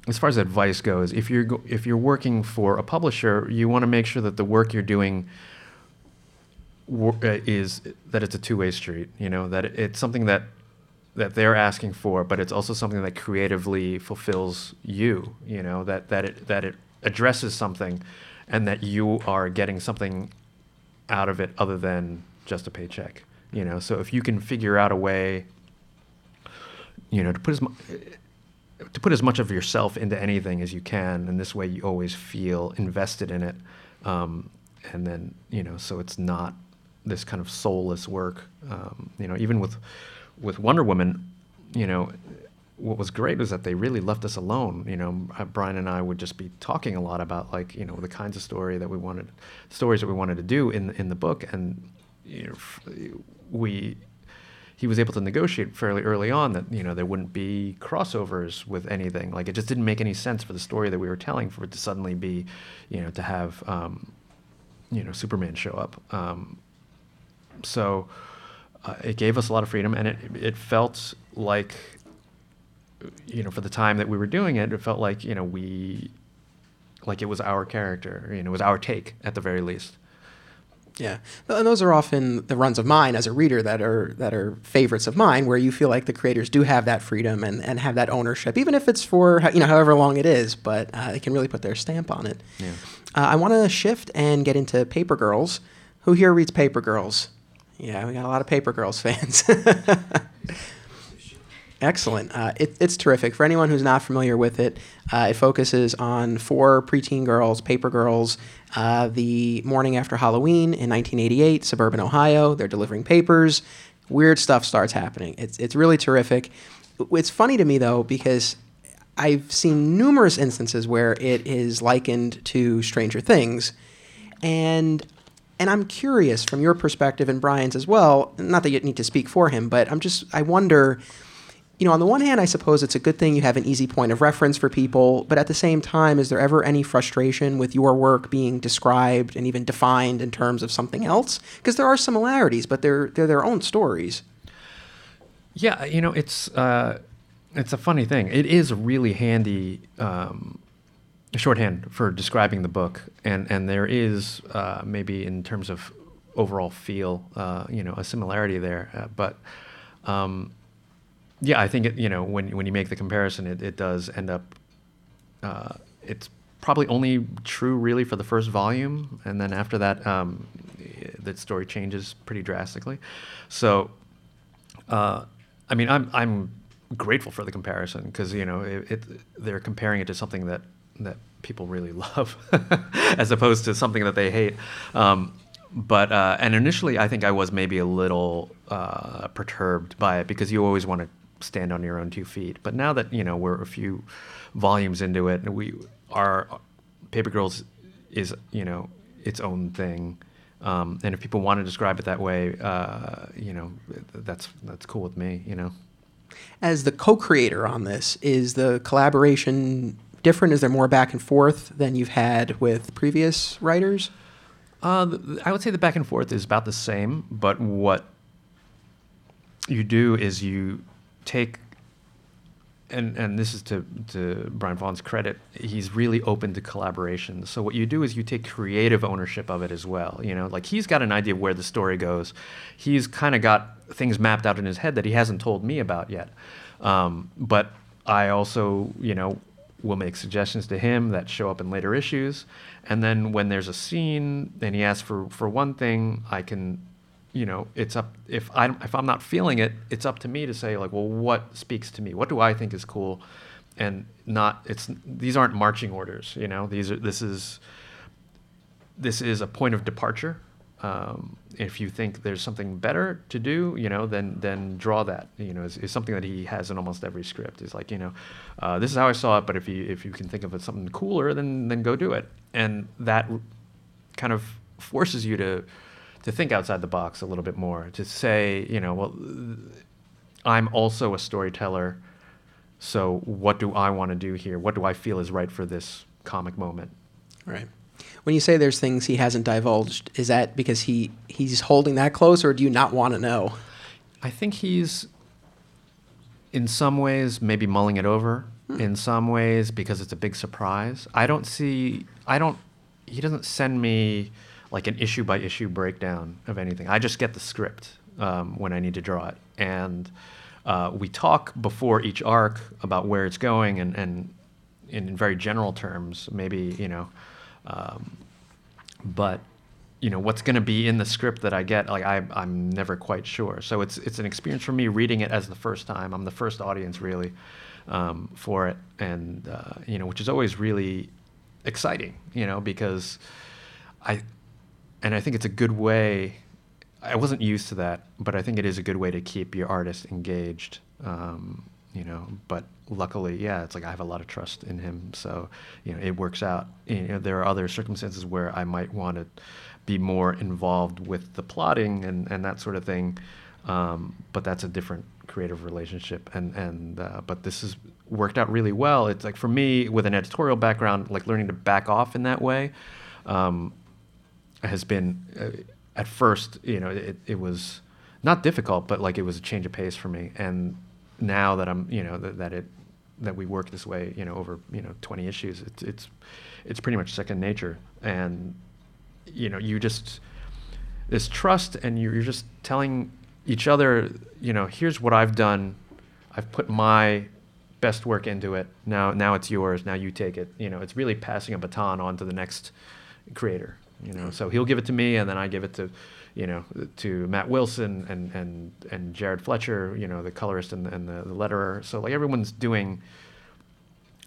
as far as advice goes if you're go, if you're working for a publisher you want to make sure that the work you're doing uh, is that it's a two-way street. You know that it's something that that they're asking for, but it's also something that creatively fulfills you. You know that that it that it addresses something, and that you are getting something out of it other than just a paycheck. You know, so if you can figure out a way, you know, to put as mu- to put as much of yourself into anything as you can, and this way you always feel invested in it. Um, and then you know, so it's not this kind of soulless work. Um, you know, even with with Wonder Woman, you know, what was great was that they really left us alone. You know, uh, Brian and I would just be talking a lot about like you know the kinds of story that we wanted, stories that we wanted to do in in the book, and you know, we he was able to negotiate fairly early on that you know there wouldn't be crossovers with anything. Like it just didn't make any sense for the story that we were telling for it to suddenly be, you know, to have um, you know Superman show up. Um, so uh, it gave us a lot of freedom, and it it felt like, you know, for the time that we were doing it, it felt like you know we, like it was our character, you know, it was our take at the very least. Yeah, and those are often the runs of mine as a reader that are that are favorites of mine, where you feel like the creators do have that freedom and, and have that ownership, even if it's for you know however long it is, but uh, they can really put their stamp on it. Yeah. Uh, I want to shift and get into Paper Girls. Who here reads Paper Girls? Yeah, we got a lot of Paper Girls fans. Excellent. Uh, it, it's terrific. For anyone who's not familiar with it, uh, it focuses on four preteen girls, paper girls, uh, the morning after Halloween in 1988, suburban Ohio. They're delivering papers. Weird stuff starts happening. It's, it's really terrific. It's funny to me, though, because I've seen numerous instances where it is likened to Stranger Things. And and I'm curious from your perspective and Brian's as well, not that you need to speak for him, but I'm just, I wonder, you know, on the one hand, I suppose it's a good thing you have an easy point of reference for people, but at the same time, is there ever any frustration with your work being described and even defined in terms of something else? Because there are similarities, but they're, they're their own stories. Yeah, you know, it's, uh, it's a funny thing. It is really handy um, shorthand for describing the book, and and there is uh, maybe in terms of overall feel, uh, you know, a similarity there, uh, but. Um, yeah, I think it, you know when when you make the comparison, it, it does end up. Uh, it's probably only true really for the first volume, and then after that, um, the story changes pretty drastically. So, uh, I mean, I'm I'm grateful for the comparison because you know it, it, they're comparing it to something that that people really love, as opposed to something that they hate. Um, but uh, and initially, I think I was maybe a little uh, perturbed by it because you always want to stand on your own two feet. But now that you know we're a few volumes into it, and we our Paper Girls is you know its own thing. Um, and if people want to describe it that way, uh, you know, that's that's cool with me. You know. As the co-creator on this, is the collaboration different? Is there more back and forth than you've had with previous writers? Uh, I would say the back and forth is about the same, but what you do is you take and and this is to to Brian Vaughan's credit, he's really open to collaboration. So what you do is you take creative ownership of it as well. You know, like he's got an idea of where the story goes. He's kind of got things mapped out in his head that he hasn't told me about yet. Um, but I also, you know, will make suggestions to him that show up in later issues. And then when there's a scene and he asks for for one thing, I can you know, it's up if I if I'm not feeling it, it's up to me to say like, well, what speaks to me? What do I think is cool? And not it's these aren't marching orders. You know, these are this is this is a point of departure. Um, if you think there's something better to do, you know, then then draw that. You know, is, is something that he has in almost every script. Is like, you know, uh, this is how I saw it, but if you if you can think of it something cooler, then then go do it. And that kind of forces you to to think outside the box a little bit more, to say, you know, well, I'm also a storyteller, so what do I want to do here? What do I feel is right for this comic moment? Right. When you say there's things he hasn't divulged, is that because he he's holding that close, or do you not want to know? I think he's, in some ways, maybe mulling it over. Hmm. In some ways, because it's a big surprise. I don't see. I don't. He doesn't send me like an issue by issue breakdown of anything. I just get the script um, when I need to draw it, and uh, we talk before each arc about where it's going, and, and in very general terms, maybe you know, um, but you know what's going to be in the script that I get, like I, I'm never quite sure. So it's it's an experience for me reading it as the first time. I'm the first audience really um, for it, and uh, you know, which is always really exciting, you know, because I and I think it's a good way. I wasn't used to that, but I think it is a good way to keep your artist engaged. Um, you know, but luckily, yeah, it's like I have a lot of trust in him, so you know it works out. You know, there are other circumstances where I might want to be more involved with the plotting and, and that sort of thing, um, but that's a different creative relationship. And and uh, but this has worked out really well. It's like for me with an editorial background, like learning to back off in that way. Um, has been uh, at first, you know, it, it was not difficult, but like it was a change of pace for me. And now that I'm, you know, that, it that we work this way, you know, over you know 20 issues, it's it's it's pretty much second nature. And you know, you just this trust, and you're just telling each other, you know, here's what I've done. I've put my best work into it. Now, now it's yours. Now you take it. You know, it's really passing a baton on to the next creator you know. Mm-hmm. So he'll give it to me, and then I give it to, you know, to Matt Wilson and and and Jared Fletcher, you know, the colorist and, and the, the letterer. So like everyone's doing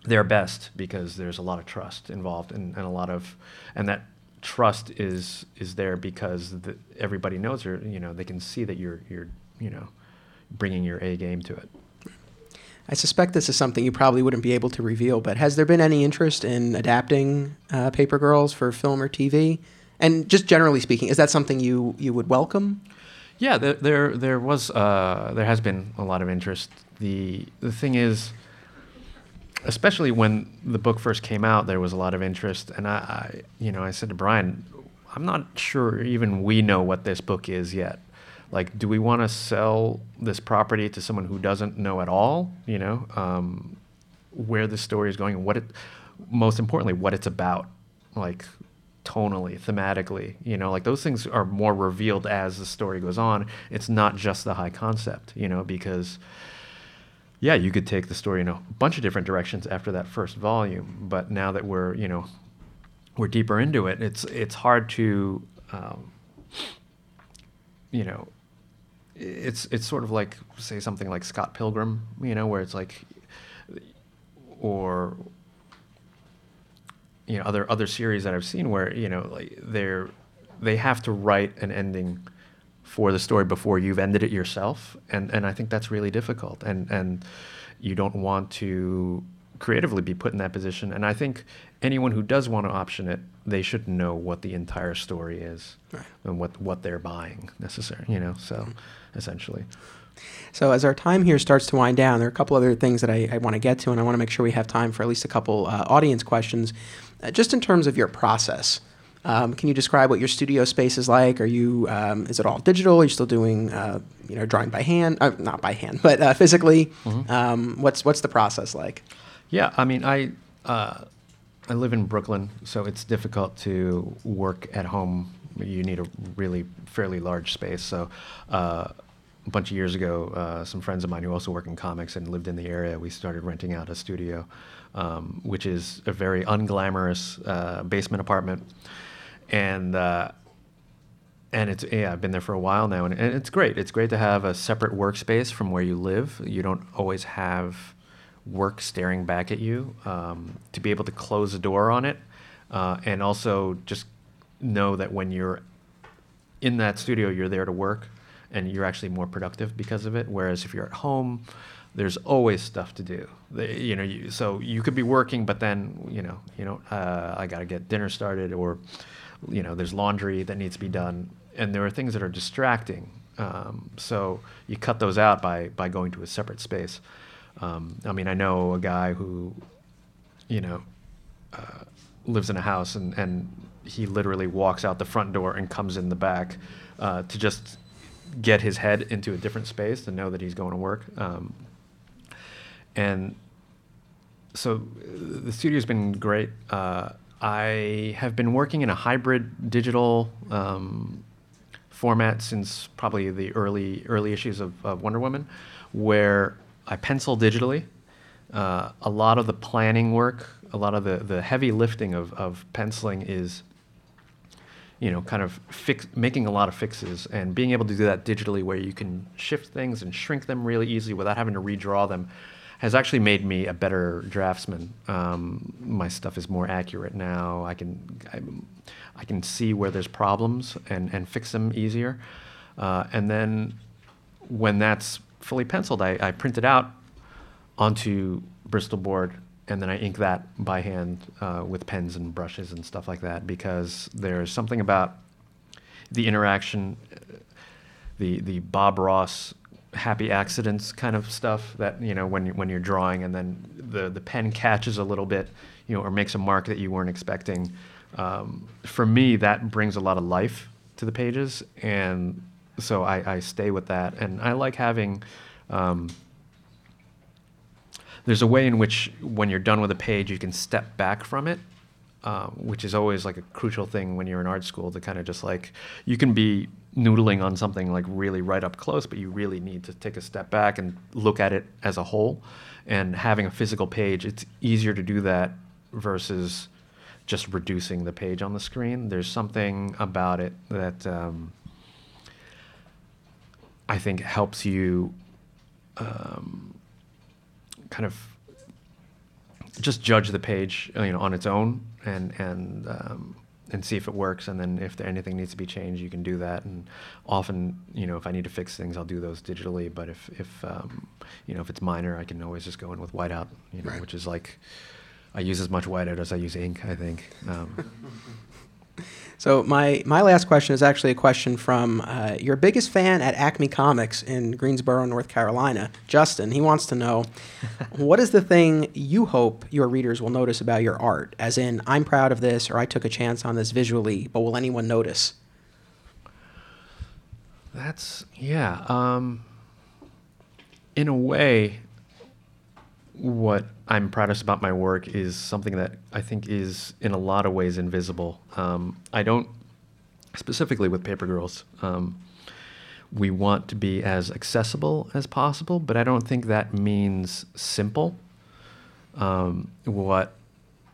their best because there's a lot of trust involved and, and a lot of and that trust is is there because the, everybody knows or you know they can see that you're you're you know bringing your A game to it. I suspect this is something you probably wouldn't be able to reveal, but has there been any interest in adapting uh, Paper Girls for film or TV? And just generally speaking, is that something you you would welcome? Yeah, there there, there was uh, there has been a lot of interest. the The thing is, especially when the book first came out, there was a lot of interest, and I, I you know I said to Brian, I'm not sure even we know what this book is yet like do we want to sell this property to someone who doesn't know at all you know um, where the story is going and what it most importantly what it's about like tonally thematically you know? Like those things are more revealed as the story goes on. It's not just the high concept you know because yeah you could take the story in a bunch of different directions after that first volume but now that we're you know we're deeper into it it's it's hard to um, you know it's it's sort of like say something like Scott Pilgrim, you know, where it's like, or you know other other series that I've seen where you know like they're they have to write an ending for the story before you've ended it yourself, and and I think that's really difficult, and and you don't want to creatively be put in that position. And I think anyone who does want to option it, they should know what the entire story is Right. and what what they're buying necessary. You know, so Mm-hmm. Essentially. So as our time here starts to wind down, there are a couple other things that I, I want to get to, and I want to make sure we have time for at least a couple uh, audience questions. Uh, just in terms of your process, um, can you describe what your studio space is like? Are you um, is it all digital? Are you still doing uh, you know drawing by hand? Uh, not by hand, but uh, physically. Um, what's what's the process like? Yeah, I mean, I uh, I live in Brooklyn, so it's difficult to work at home. You need a really fairly large space. So, uh, a bunch of years ago, uh, some friends of mine who also work in comics and lived in the area, we started renting out a studio, um, which is a very unglamorous uh, basement apartment, and. Uh, and it's yeah i've been there for a while now and, and it's great. It's great to have a separate workspace from where you live. You don't always have work staring back at you um, to be able to close the door on it uh, and also just know that when you're in that studio you're there to work and you're actually more productive because of it. Whereas if you're at home there's always stuff to do. The- you know you, so you could be working but then you know you know uh, i got to get dinner started or you know there's laundry that needs to be done. And there are things that are distracting. Um, so you cut those out by by going to a separate space. Um, i mean i know a guy who you know uh, lives in a house and, and he literally walks out the front door and comes in the back uh, to just get his head into a different space to know that he's going to work um, and so uh, the studio's been great. Uh, I have been working in a hybrid digital um, format since probably the early early issues of, of Wonder Woman, where I pencil digitally. Uh, a lot of the planning work, a lot of the, the heavy lifting of, of penciling is you know, kind of fix, making a lot of fixes and being able to do that digitally where you can shift things and shrink them really easily without having to redraw them has actually made me a better draftsman. Um, my stuff is more accurate now. I can, I, I can see where there's problems and, and fix them easier. Uh, and then when that's fully penciled, I, I print it out onto Bristol board and then I ink that by hand uh, with pens and brushes and stuff like that because there's something about the interaction, uh, the the Bob Ross happy accidents kind of stuff that you know when when you're drawing and then the the pen catches a little bit, you know, or makes a mark that you weren't expecting. Um, for me, that brings a lot of life to the pages, and so I, I stay with that, and I like having. Um, there's a way in which when you're done with a page you can step back from it um, which is always like a crucial thing when you're in art school to kind of just like you can be noodling on something like really right up close but you really need to take a step back and look at it as a whole. And having a physical page it's easier to do that versus just reducing the page on the screen. There's something about it that um, i think helps you um, kind of just judge the page, uh, you know, on its own and and um, and see if it works. And then if there, anything needs to be changed, you can do that. And often, you know, if I need to fix things, I'll do those digitally. But if if um, you know if it's minor, I can always just go in with whiteout, you know, Right. which is like I use as much whiteout as I use ink. I think. Um, So my my last question is actually a question from uh, your biggest fan at Acme Comics in Greensboro, North Carolina, Justin. He wants to know what is the thing you hope your readers will notice about your art? As in, I'm proud of this, or I took a chance on this visually, but will anyone notice? That's yeah. Um, in a way, what I'm proudest about my work is something that I think is in a lot of ways invisible. Um, I don't specifically with Paper Girls. Um, we want to be as accessible as possible, but I don't think that means simple. Um, what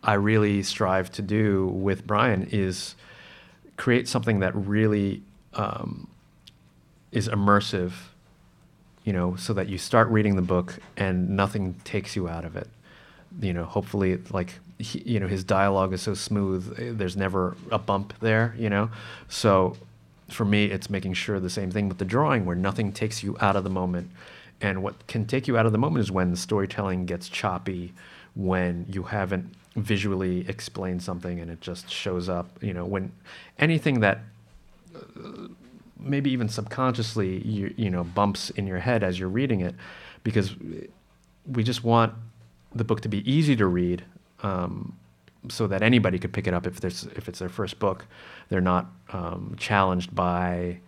I really strive to do with Brian is create something that really um, is immersive, you know, so that you start reading the book and nothing takes you out of it. You know, hopefully, like he, you know his dialogue is so smooth. eh, There's never a bump there, you know. So for me, it's making sure the same thing with the drawing, where nothing takes you out of the moment. And what can take you out of the moment is when the storytelling gets choppy, when you haven't visually explained something and it just shows up. You know, when anything that uh, maybe even subconsciously you you know bumps in your head as you're reading it, because we just want the book to be easy to read, um, so that anybody could pick it up if there's if it's their first book. They're not um, challenged by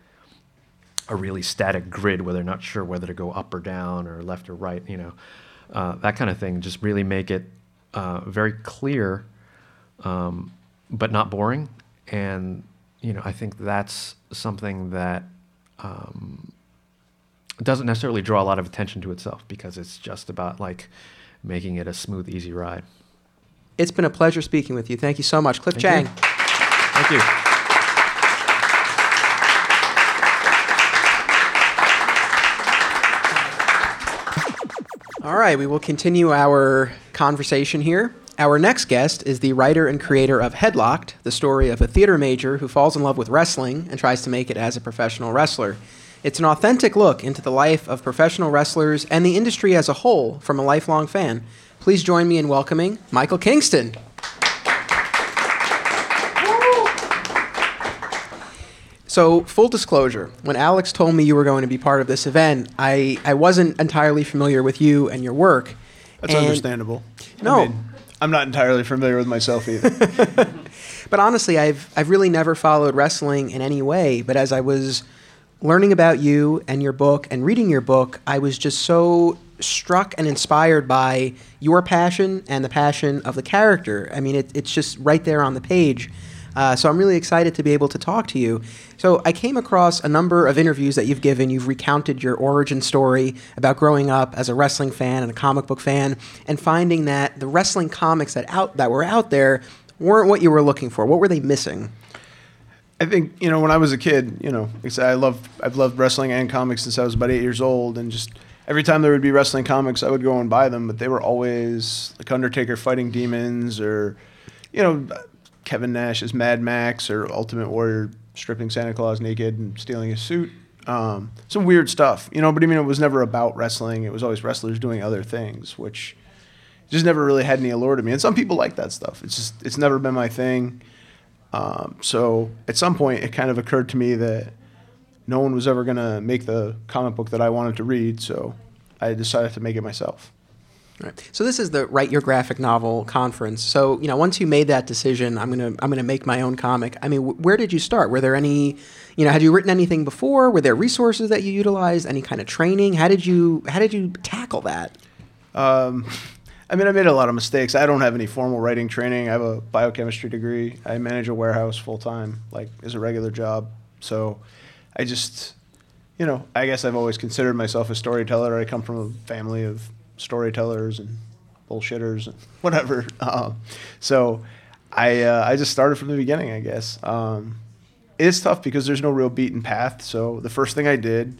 a really static grid where they're not sure whether to go up or down or left or right. You know, uh, that kind of thing. Just really make it uh, very clear, um, but not boring. And you know, I think that's something that um, doesn't necessarily draw a lot of attention to itself because it's just about like making it a smooth, easy ride. It's been a pleasure speaking with you. Thank you so much. Cliff Thank Chiang. you. Thank you. All right, we will continue our conversation here. Our next guest is the writer and creator of Headlocked, the story of a theater major who falls in love with wrestling and tries to make it as a professional wrestler. It's an authentic look into the life of professional wrestlers and the industry as a whole from a lifelong fan. Please join me in welcoming Michael Kingston. So, full disclosure, when Alex told me you were going to be part of this event, I, I wasn't entirely familiar with you and your work. That's And- understandable. No. I am not entirely familiar with myself either. But honestly, I've I've really never followed wrestling in any way. But as I was learning about you and your book and reading your book, I was just so struck and inspired by your passion and the passion of the character. I mean, it, it's just right there on the page. Uh, so I'm really excited to be able to talk to you. So I came across a number of interviews that you've given. You've recounted your origin story about growing up as a wrestling fan and a comic book fan, and finding that the wrestling comics that out that were out there weren't what you were looking for. What were they missing? I think you know when I was a kid, you know, I I I've loved wrestling and comics since I was about eight years old, and just every time there would be wrestling comics, I would go and buy them, but they were always like Undertaker fighting demons, or you know, Kevin Nash as Mad Max, or Ultimate Warrior stripping Santa Claus naked and stealing his suit. Um, some weird stuff, you know. But I mean, it was never about wrestling. It was always wrestlers doing other things, which just never really had any allure to me. And some people like that stuff. It's just it's never been my thing. Um, so at some point, it kind of occurred to me that no one was ever to make the comic book that I wanted to read. So I decided to make it myself. Right. So this is the Write Your Graphic Novel conference. So you know, once you made that decision, I'm gonna I'm gonna make my own comic. I mean, wh- where did you start? Were there any, you know, had you written anything before? Were there resources that you utilized? Any kind of training? How did you how did you tackle that? Um, I mean, I made a lot of mistakes. I don't have any formal writing training. I have a biochemistry degree. I manage a warehouse full time, like as a regular job. So I just, you know, I guess I've always considered myself a storyteller. I come from a family of storytellers and bullshitters and whatever. Um, so I, uh, I just started from the beginning, I guess. Um, it's tough because there's no real beaten path. So the first thing I did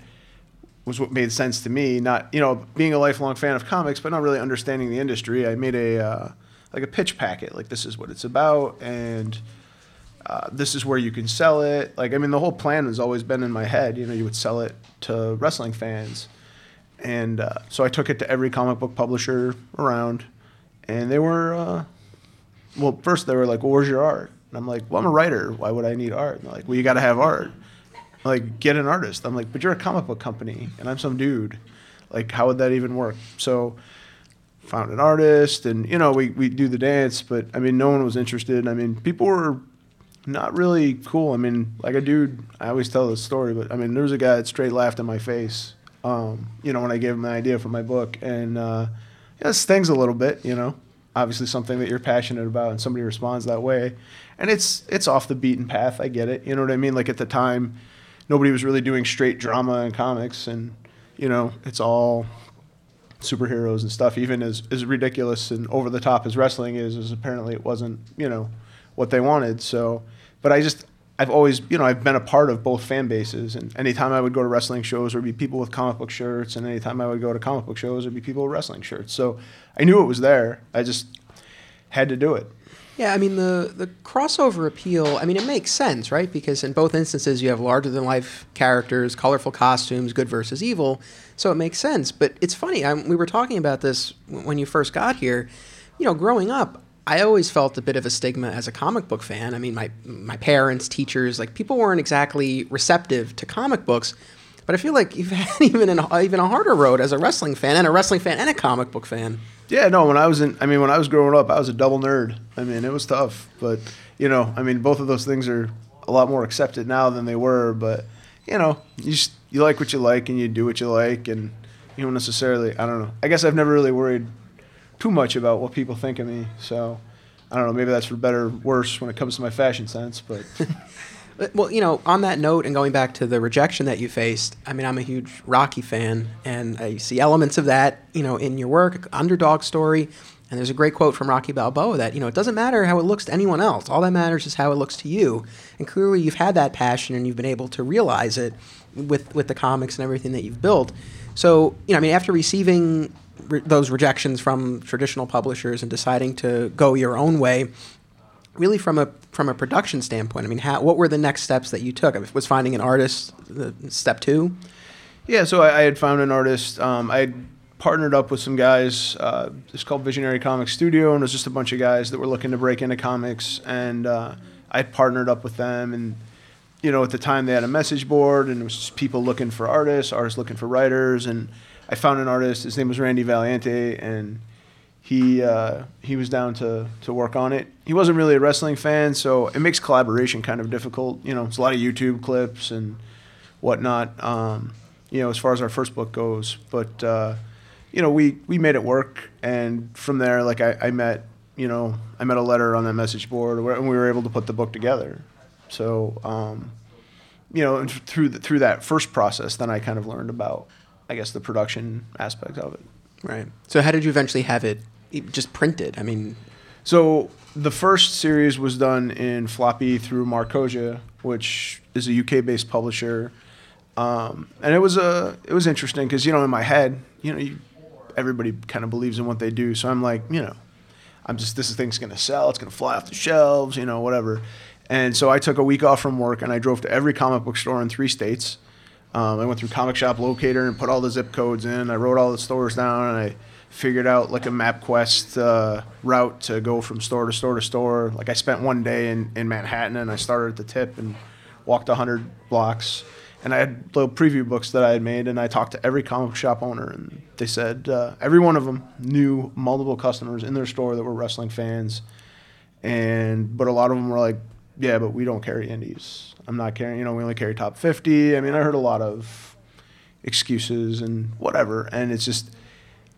was what made sense to me. Not you know being a lifelong fan of comics, but not really understanding the industry. I made a uh, like a pitch packet. Like this is what it's about, and uh, this is where you can sell it. Like I mean, the whole plan has always been in my head. You know, you would sell it to wrestling fans, and uh, so I took it to every comic book publisher around, and they were. Uh, well, first they were like, well, "Where's your art?" And I'm like, "Well, I'm a writer. Why would I need art?" And they're like, "Well, you got to have art." like get an artist. I'm like, but you're a comic book company and I'm some dude. Like, how would that even work? So found an artist and you know, we, we do the dance, but I mean no one was interested. I mean, people were not really cool. I mean, like a dude, I always tell this story, but I mean there was a guy that straight laughed in my face. Um, you know, when I gave him the idea for my book and uh yeah, it stings a little bit, you know. Obviously something that you're passionate about and somebody responds that way. And it's it's off the beaten path. I get it. You know what I mean? Like at the time nobody was really doing straight drama and comics and you know it's all superheroes and stuff even as, as ridiculous and over the top as wrestling is is apparently it wasn't you know what they wanted so but i just i've always you know i've been a part of both fan bases and anytime i would go to wrestling shows there'd be people with comic book shirts and anytime i would go to comic book shows there'd be people with wrestling shirts so i knew it was there i just had to do it. Yeah, I mean the the crossover appeal. I mean, it makes sense, right? Because in both instances, you have larger than life characters, colorful costumes, good versus evil. So it makes sense. But it's funny. I, we were talking about this when you first got here. You know, growing up, I always felt a bit of a stigma as a comic book fan. I mean, my my parents, teachers, like people weren't exactly receptive to comic books. But I feel like you've had even an, even a harder road as a wrestling fan and a wrestling fan and a comic book fan. Yeah, no. When I was in, I mean, when I was growing up, I was a double nerd. I mean, it was tough, but you know, I mean, both of those things are a lot more accepted now than they were. But you know, you just, you like what you like and you do what you like, and you don't necessarily. I don't know. I guess I've never really worried too much about what people think of me. So I don't know. Maybe that's for better or worse when it comes to my fashion sense, but. Well, you know, on that note, and going back to the rejection that you faced, I mean, I'm a huge Rocky fan, and I see elements of that, you know, in your work, underdog story. And there's a great quote from Rocky Balboa that, you know, it doesn't matter how it looks to anyone else. All that matters is how it looks to you. And clearly you've had that passion and you've been able to realize it with, with the comics and everything that you've built. So, you know, I mean, after receiving re- those rejections from traditional publishers and deciding to go your own way, really from a from a production standpoint, I mean, how, what were the next steps that you took? Was finding an artist the step two? Yeah, so I, I had found an artist. Um, I had partnered up with some guys. Uh, it's called Visionary Comics Studio, and it was just a bunch of guys that were looking to break into comics. And uh, I partnered up with them. And, you know, at the time they had a message board, and it was just people looking for artists, artists looking for writers. And I found an artist. His name was Randy Valiente, and he uh, he was down to to work on it. He wasn't really a wrestling fan, so it makes collaboration kind of difficult. You know, it's a lot of YouTube clips and whatnot. Um, you know, as far as our first book goes, but uh, you know, we we made it work, and from there, like I, I met, you know, I met a letter on that message board, and we were able to put the book together. So, um, you know, through the, through that first process, then I kind of learned about, I guess, the production aspect of it. Right. So how did you eventually have it just printed? I mean, So the first series was done in floppy through Markosia, which is a UK-based publisher, um, and it was a it was interesting because you know in my head, you know, you, everybody kind of believes in what they do, so I'm like, you know, I'm just this thing's gonna sell, it's gonna fly off the shelves, you know, whatever. And so I took a week off from work and I drove to every comic book store in three states. Um, I went through Comic Shop Locator and put all the zip codes in. I wrote all the stores down and I figured out like a MapQuest uh, route to go from store to store to store. Like I spent one day in, in Manhattan and I started at the tip and walked 100 blocks. And I had little preview books that I had made, and I talked to every comic shop owner, and they said uh, every one of them knew multiple customers in their store that were wrestling fans, and but a lot of them were like, "Yeah, but we don't carry indies. I'm not carrying. You know, we only carry top 50." I mean, I heard a lot of excuses and whatever, and it's just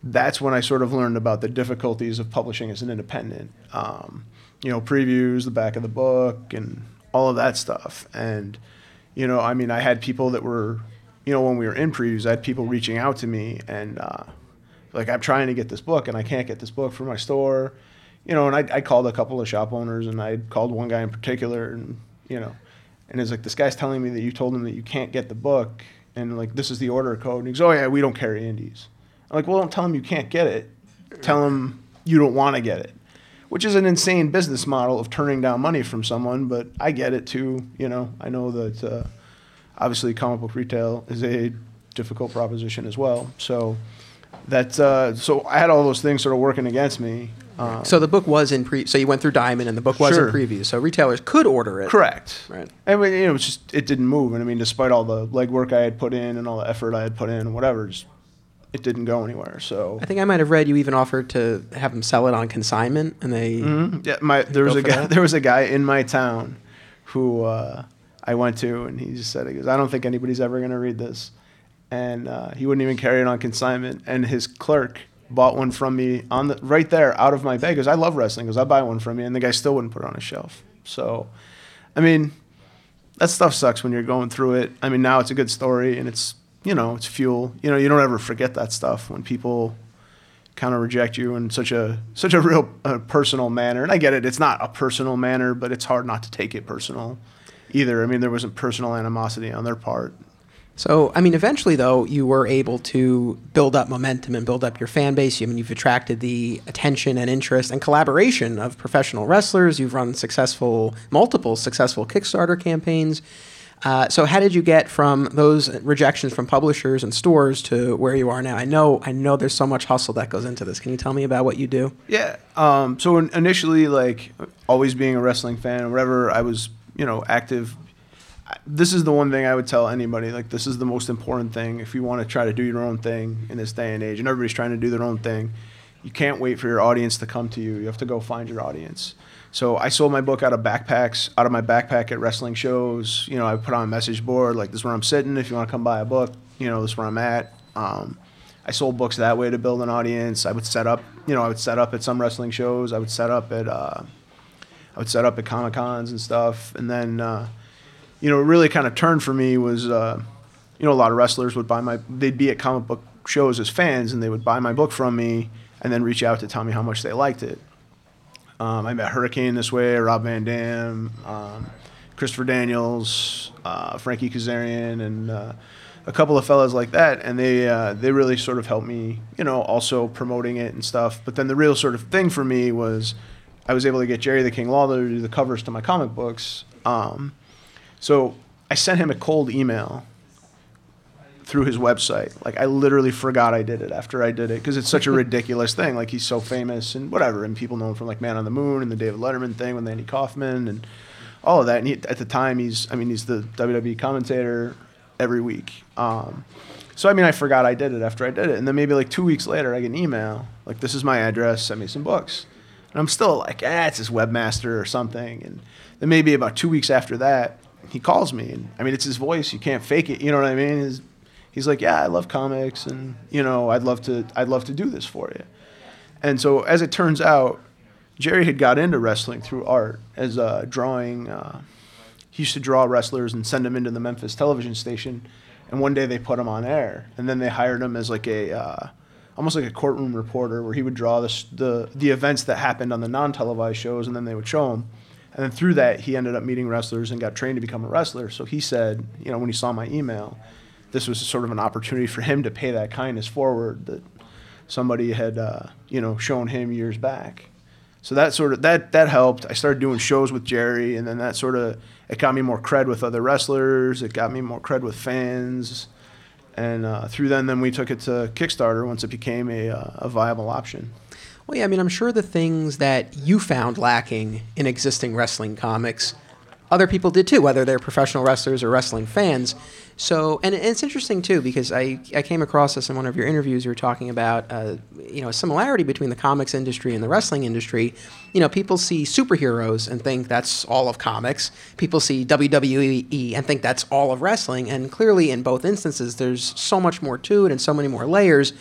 that's when I sort of learned about the difficulties of publishing as an independent. Um, you know, previews, the back of the book, and all of that stuff. And, you know, I mean, I had people that were, you know, when we were in previews, I had people reaching out to me and, uh, like, I'm trying to get this book and I can't get this book from my store. You know, and I, I called a couple of shop owners and I called one guy in particular and, you know, and it's like, this guy's telling me that you told him that you can't get the book and, like, this is the order code. And he goes, oh, yeah, we don't carry indies. I'm like, well, don't tell him you can't get it. Tell him you don't want to get it, which is an insane business model of turning down money from someone. But I get it too. You know, I know that uh, obviously comic book retail is a difficult proposition as well. So that uh, so I had all those things sort of working against me. Uh, so the book was in pre. So you went through Diamond, and the book was Sure. in preview. So retailers could order it. correct. Right. I mean, you know, it's just it didn't move, and I mean, despite all the legwork I had put in and all the effort I had put in, and whatever, just, it didn't go anywhere. So I think I might have read you even offered to have them sell it on consignment, and they. Mhm. Yeah, my there was a guy that? there was a guy in my town who uh, I went to, and he just said, "He goes, I don't think anybody's ever going to read this," and uh, he wouldn't even carry it on consignment. And his clerk bought one from me on the right there out of my bag. Because I love wrestling. Because I buy one from you, and the guy still wouldn't put it on a shelf. So, I mean, that stuff sucks when you're going through it. I mean, now it's a good story, and it's you know it's fuel. You know, you don't ever forget that stuff when people kind of reject you in such a such a real uh, personal manner. And I get it; it's not a personal manner, but it's hard not to take it personal either. I mean, there wasn't personal animosity on their part. So, I mean, eventually, though, you were able to build up momentum and build up your fan base. I mean, you've attracted the attention and interest and collaboration of professional wrestlers. You've run successful, multiple successful Kickstarter campaigns. Uh, so, how did you get from those rejections from publishers and stores to where you are now? I know, I know, there's so much hustle that goes into this. Can you tell me about what you do? Yeah. Um, so initially, like always being a wrestling fan or whatever, I was, you know, active this is the one thing I would tell anybody. Like, this is the most important thing. If you want to try to do your own thing in this day and age, and everybody's trying to do their own thing, you can't wait for your audience to come to you. You have to go find your audience. So I sold my book out of backpacks, out of my backpack at wrestling shows. You know, I put on a message board like, "This is where I'm sitting. If you want to come buy a book, you know, this is where I'm at." Um, I sold books that way to build an audience. I would set up, you know, I would set up at some wrestling shows. I would set up at, uh, I would set up at comic cons and stuff, and then. Uh, you know, it really kind of turned for me was, uh, you know, a lot of wrestlers would buy my, they'd be at comic book shows as fans and they would buy my book from me and then reach out to tell me how much they liked it. Um, I met Hurricane this way, Rob Van Dam, um, Christopher Daniels, uh, Frankie Kazarian, and uh, a couple of fellas like that, and they uh, they really sort of helped me, you know, also promoting it and stuff. But then the real sort of thing for me was I was able to get Jerry the King Lawler to do the covers to my comic books. Um, so I sent him a cold email through his website. Like I literally forgot I did it after I did it because it's such a ridiculous thing. Like he's so famous and whatever, and people know him from like Man on the Moon and the David Letterman thing with Andy Kaufman and all of that. And he, at the time, he's I mean he's the WWE commentator every week. Um, so I mean I forgot I did it after I did it, and then maybe like two weeks later I get an email like this is my address, send me some books, and I'm still like ah it's his webmaster or something, and then maybe about two weeks after that he calls me, and I mean, it's his voice. You can't fake it. You know what I mean? He's, he's like, yeah, I love comics, and you know, I'd love to, I'd love to do this for you. And so, as it turns out, Jerry had got into wrestling through art as a drawing. Uh, he used to draw wrestlers and send them into the Memphis television station. And one day they put him on air, and then they hired him as like a, uh, almost like a courtroom reporter, where he would draw the the the events that happened on the non-televised shows, and then they would show them. And then through that, he ended up meeting wrestlers and got trained to become a wrestler. So he said, you know, when he saw my email, this was sort of an opportunity for him to pay that kindness forward that somebody had, uh, you know, shown him years back. So that sort of that that helped. I started doing shows with Jerry, and then that sort of it got me more cred with other wrestlers. It got me more cred with fans, and uh, through then, then we took it to Kickstarter once it became a, uh, a viable option. Well, yeah, I mean, I'm sure the things that you found lacking in existing wrestling comics, other people did too, whether they're professional wrestlers or wrestling fans. So, and, it's interesting too because I, I came across this in one of your interviews. You were talking about uh, you know a similarity between the comics industry and the wrestling industry. You know, people see superheroes and think that's all of comics. People see WWE and think that's all of wrestling. And clearly, in both instances, there's so much more to it and so many more layers.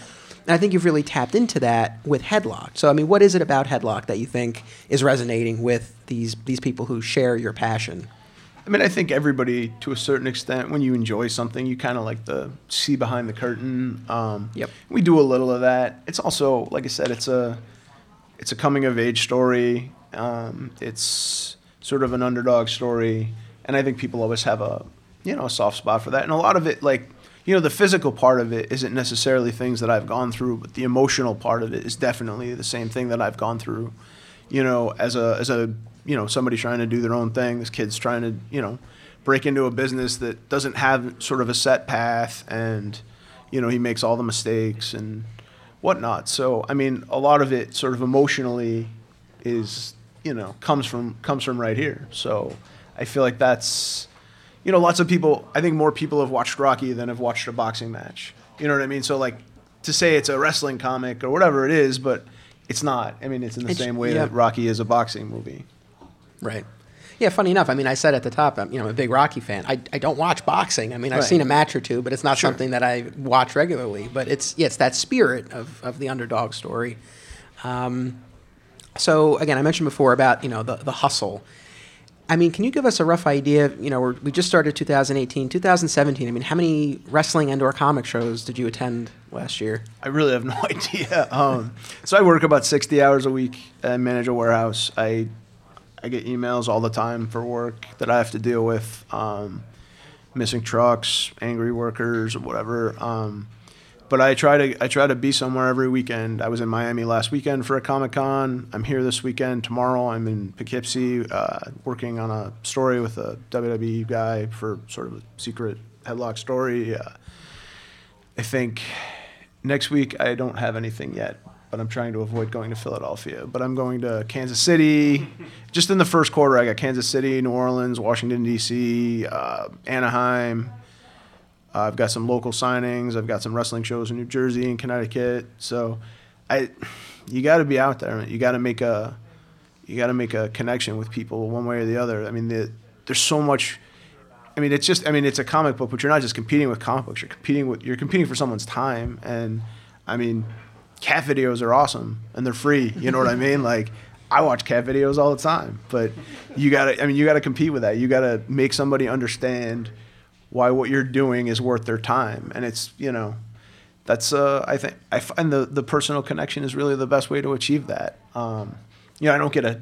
And I think you've really tapped into that with Headlock. So, I mean, what is it about Headlock that you think is resonating with these these people who share your passion? I mean, I think everybody, to a certain extent, when you enjoy something, you kind of like the see behind the curtain. Um, yep. We do a little of that. It's also, like I said, it's a it's a coming of age story. Um, it's sort of an underdog story, and I think people always have a you know a soft spot for that. And a lot of it, like you know, the physical part of it isn't necessarily things that I've gone through, but the emotional part of it is definitely the same thing that I've gone through. You know, as a as a you know somebody trying to do their own thing. This kid's trying to you know break into a business that doesn't have sort of a set path, and you know he makes all the mistakes and whatnot. So I mean, a lot of it sort of emotionally is you know comes from comes from right here. So I feel like that's you know, lots of people, I think more people have watched Rocky than have watched a boxing match. You know what I mean? So, like, to say it's a wrestling comic or whatever it is, but it's not. I mean, it's in the it's, same way yeah. that Rocky is a boxing movie. Right. Yeah, funny enough, I mean, I said at the top, I'm, you know, I'm a big Rocky fan. I, I don't watch boxing. I mean, I've right. seen a match or two, but it's not sure. something that I watch regularly. But it's, yeah, it's that spirit of, of the underdog story. Um, so, again, I mentioned before about, you know, the, the hustle I mean, can you give us a rough idea? You know, we just started 2018, 2017. I mean, how many wrestling and/or comic shows did you attend last year? I really have no idea. Um, so I work about 60 hours a week and manage a warehouse. I I get emails all the time for work that I have to deal with. Um, missing trucks, angry workers, or whatever. Um, but I try to I try to be somewhere every weekend. I was in Miami last weekend for a Comic Con. I'm here this weekend. Tomorrow I'm in Poughkeepsie uh, working on a story with a WWE guy for sort of a secret headlock story. Uh, I think next week I don't have anything yet, but I'm trying to avoid going to Philadelphia. But I'm going to Kansas City. Just in the first quarter, I got Kansas City, New Orleans, Washington D.C., uh, Anaheim. Uh, I've got some local signings. I've got some wrestling shows in New Jersey and Connecticut. So, I, you got to be out there. You got to make a, you got to make a connection with people one way or the other. I mean, the, there's so much. I mean, it's just. I mean, it's a comic book, but you're not just competing with comic books. You're competing with. You're competing for someone's time, and I mean, cat videos are awesome and they're free. You know what I mean? Like, I watch cat videos all the time, but you gotta. I mean, you gotta compete with that. You gotta make somebody understand why what you're doing is worth their time. And it's, you know, that's, uh, I think, I find the, the personal connection is really the best way to achieve that. Um, you know, I don't get a,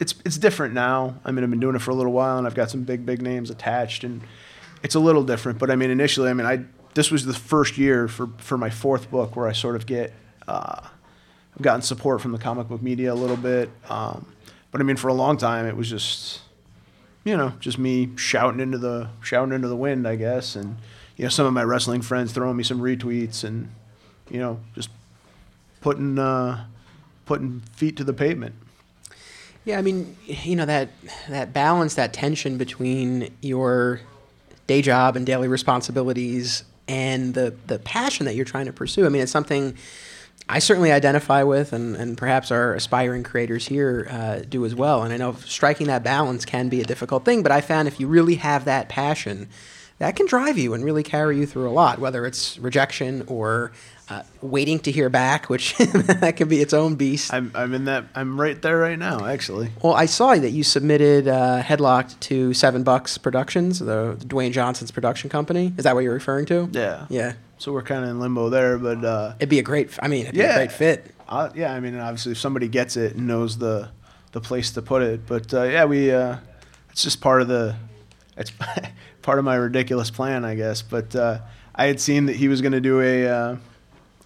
it's, it's different now. I mean, I've been doing it for a little while and I've got some big, big names attached and it's a little different. But I mean, initially, I mean, I, this was the first year for, for my fourth book where I sort of get, uh, I've gotten support from the comic book media a little bit. Um, but I mean, for a long time, it was just, you know, just me shouting into the shouting into the wind, I guess, and you know, some of my wrestling friends throwing me some retweets, and you know, just putting uh, putting feet to the pavement. Yeah, I mean, you know that that balance, that tension between your day job and daily responsibilities and the the passion that you're trying to pursue. I mean, it's something I certainly identify with, and, and perhaps our aspiring creators here uh, do as well. And I know striking that balance can be a difficult thing, but I found if you really have that passion, that can drive you and really carry you through a lot, whether it's rejection or uh, waiting to hear back, which that can be its own beast. I'm, I'm in that. I'm right there right now, actually. Well, I saw that you submitted uh, Headlocked to Seven Bucks Productions, the, the Dwayne Johnson's production company. Is that what you're referring to? Yeah. Yeah. So we're kind of in limbo there, but uh, it'd be a great. I mean, it'd be Yeah. a great fit. uh, yeah, I mean, obviously, if somebody gets it and knows the the place to put it, but uh, yeah, we uh, it's just part of the it's part of my ridiculous plan, I guess. But uh, I had seen that he was going to do a uh,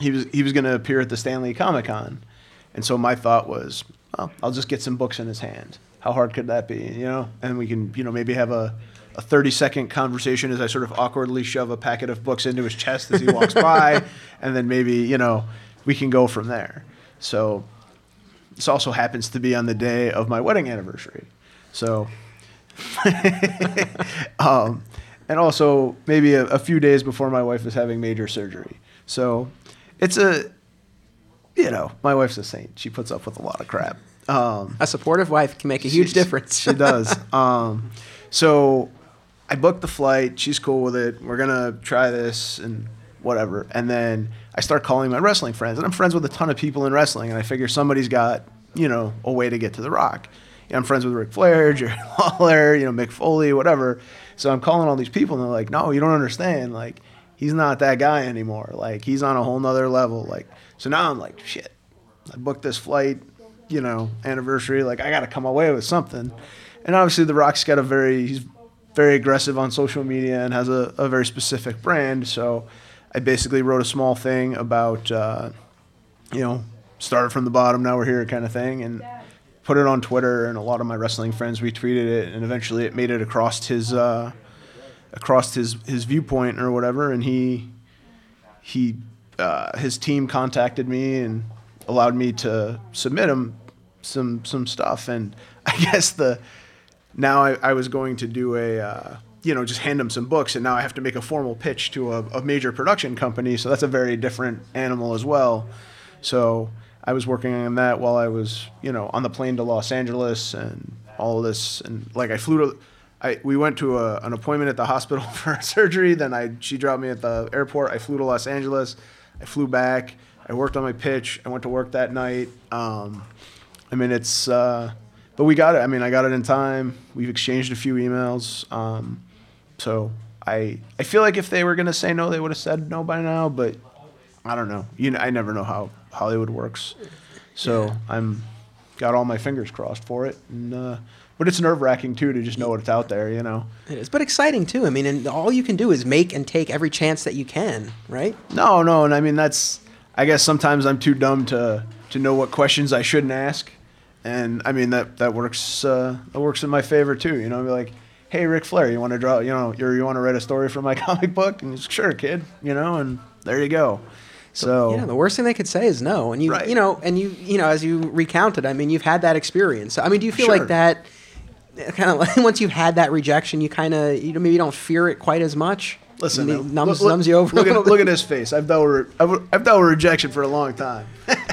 he was he was going to appear at the Stan Lee Comic Con, and so my thought was, well, I'll just get some books in his hand. How hard could that be, you know? And we can, you know, maybe have a a 30 second conversation as I sort of awkwardly shove a packet of books into his chest as he walks by, and then maybe, you know, we can go from there. So this also happens to be on the day of my wedding anniversary. So, um, and also maybe a, a few days before my wife is having major surgery. So it's a, you know, my wife's a saint. She puts up with a lot of crap. Um, A supportive wife can make a huge She's- difference. she does. Um, so I booked the flight. She's cool with it. We're gonna try this and whatever. And then I start calling my wrestling friends, and I'm friends with a ton of people in wrestling. And I figure somebody's got you know a way to get to the Rock. You know, I'm friends with Ric Flair, Jerry Lawler, you know Mick Foley, whatever. So I'm calling all these people, and they're like, "No, you don't understand. Like, he's not that guy anymore. Like, he's on a whole nother level. Like, so now I'm like, shit. I booked this flight, you know, anniversary. Like, I got to come away with something. And obviously, The Rock's got a very, he's very aggressive on social media and has a, a very specific brand. So I basically wrote a small thing about, uh, you know, started from the bottom, now we're here kind of thing. And put it on Twitter, and a lot of my wrestling friends retweeted it. And eventually, it made it across his, uh, across his, his viewpoint or whatever. And he, he, uh, his team contacted me and allowed me to submit him some some stuff. And I guess the now I, I was going to do a uh, you know just hand him some books, and now I have to make a formal pitch to a, a major production company. So that's a very different animal as well. So I was working on that while I was you know on the plane to Los Angeles and all this, and like I flew to. I, we went to a, an appointment at the hospital for surgery. Then I she dropped me at the airport. I flew to Los Angeles. I flew back. I worked on my pitch. I went to work that night. Um, I mean, it's, uh, but we got it. I mean, I got it in time. We've exchanged a few emails. Um, so I, I feel like if they were gonna say no, they would have said no by now. But I don't know. You know, I never know how Hollywood works. So I'm got all my fingers crossed for it, and uh, but it's nerve wracking too to just know it's out there. You know. It is, but exciting too. I mean, and all you can do is make and take every chance that you can, right? No, no, and I mean that's. I guess sometimes I'm too dumb to to know what questions I shouldn't ask, and I mean that that works. Uh, that works in my favor too. You know, be like, hey, Ric Flair, you want to draw? You know, you you want to write a story for my comic book? And he's sure, kid. You know, and there you go. So Yeah, the worst thing they could say is no, and you, Right. you know, and you, you know, as you recounted, I mean, you've had that experience. I mean, do you feel Sure. like that? Kind of like once you've had that rejection, you kind of, you know, maybe you don't fear it quite as much. listen, numbs, look, look- numbs you over. Look at look at his face. I've dealt with I've, I've dealt with rejection for a long time.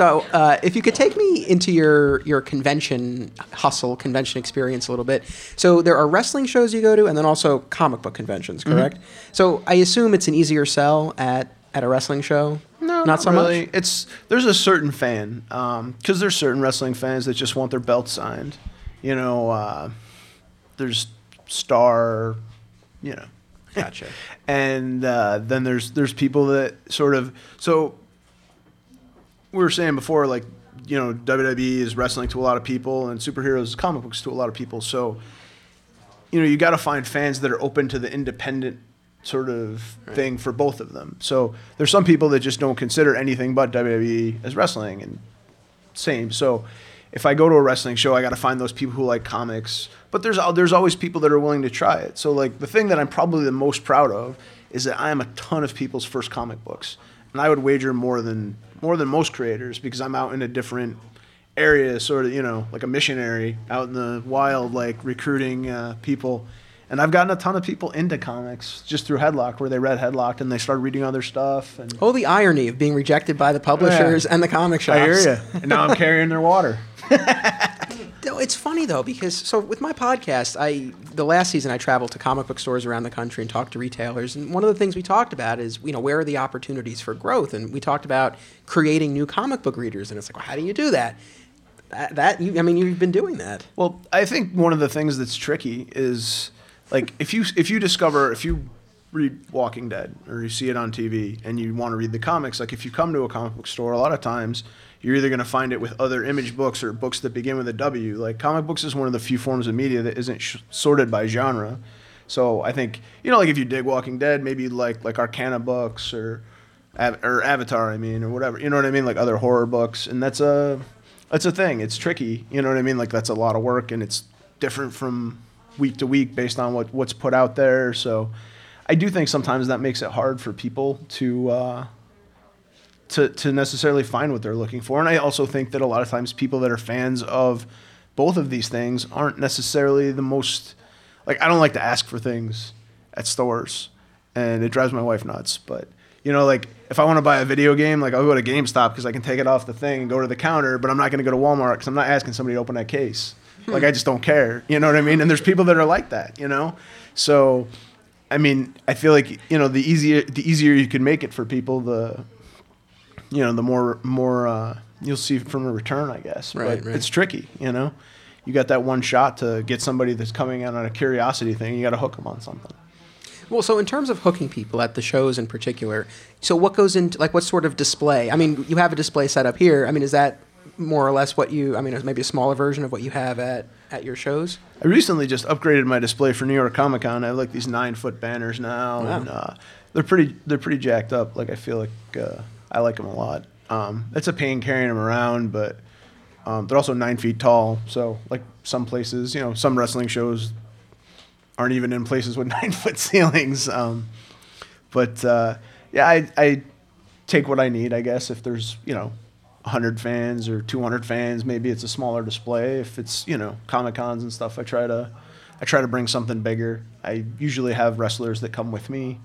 So, uh, if you could take me into your your convention hustle, convention experience a little bit. So, there are wrestling shows you go to, and then also comic book conventions, Mm-hmm. correct? So, I assume it's an easier sell at at a wrestling show. No, not, so really. much. It's there's a certain fan because there's certain wrestling fans that just want their belt signed. You know, uh, there's star, you know, Gotcha. and uh, then there's there's people that sort of so we were saying before like you know WWE is wrestling to a lot of people and superheroes is comic books to a lot of people so you know you got to find fans that are open to the independent sort of thing for both of them so there's some people that just don't consider anything but WWE as wrestling and same. So if I go to a wrestling show, I got to find those people who like comics. But there's there's always people that are willing to try it. So like the thing that I'm probably the most proud of is that I am a ton of people's first comic books, and I would wager more than more than most creators because I'm out in a different area, sort of you know like a missionary out in the wild, like recruiting uh, people. And I've gotten a ton of people into comics just through Headlock, where they read Headlock and they started reading other stuff. And Oh, the irony of being rejected by the publishers and the comic shops. I hear you. And now I'm carrying their water. It's funny though because so with my podcast, I the last season I traveled to comic book stores around the country and talked to retailers, and one of the things we talked about is you know where are the opportunities for growth, and we talked about creating new comic book readers, and it's like, well, how do you do that? That, that you, I mean, you've been doing that. Well, I think one of the things that's tricky is like if you if you discover if you read Walking Dead or you see it on TV and you want to read the comics, like if you come to a comic book store, a lot of times you're either going to find it with other image books or books that begin with a W. Like comic books is one of the few forms of media that isn't sh- sorted by genre. So I think you know, like if you dig Walking Dead, maybe like like Arcana books or or Avatar, I mean, or whatever. You know what I mean? Like other horror books, and that's a that's a thing. It's tricky. You know what I mean? Like that's a lot of work, and it's different from week to week based on what what's put out there. So I do think sometimes that makes it hard for people to. Uh, to, to necessarily find what they're looking for. And I also think that a lot of times people that are fans of both of these things aren't necessarily the most like I don't like to ask for things at stores and it drives my wife nuts. But you know, like if I want to buy a video game, like I'll go to GameStop because I can take it off the thing and go to the counter, but I'm not going to go to Walmart because I'm not asking somebody to open that case. Hmm. Like I just don't care. You know what I mean? And there's people that are like that, you know? So I mean, I feel like, you know, the easier the easier you can make it for people, the you know, the more more uh, you'll see from a return, I guess. Right, but right. it's tricky, you know. You got that one shot to get somebody that's coming out on a curiosity thing. You got to hook them on something. Well, so in terms of hooking people at the shows in particular, so what goes into like what sort of display? I mean, you have a display set up here. I mean, is that more or less what you? I mean, maybe a smaller version of what you have at at your shows. I recently just upgraded my display for New York Comic Con. I have like these nine foot banners now, Wow. and uh, they're pretty they're pretty jacked up. Like I feel like uh, I like them a lot. Um, it's a pain carrying them around, but um, they're also nine feet tall. So like some places, you know, some wrestling shows aren't even in places with nine foot ceilings. Um, but uh, yeah, I, I take what I need, I guess. If there's you know 100 fans or 200 fans, maybe it's a smaller display. If it's you know comic cons and stuff, I try to I try to bring something bigger. I usually have wrestlers that come with me.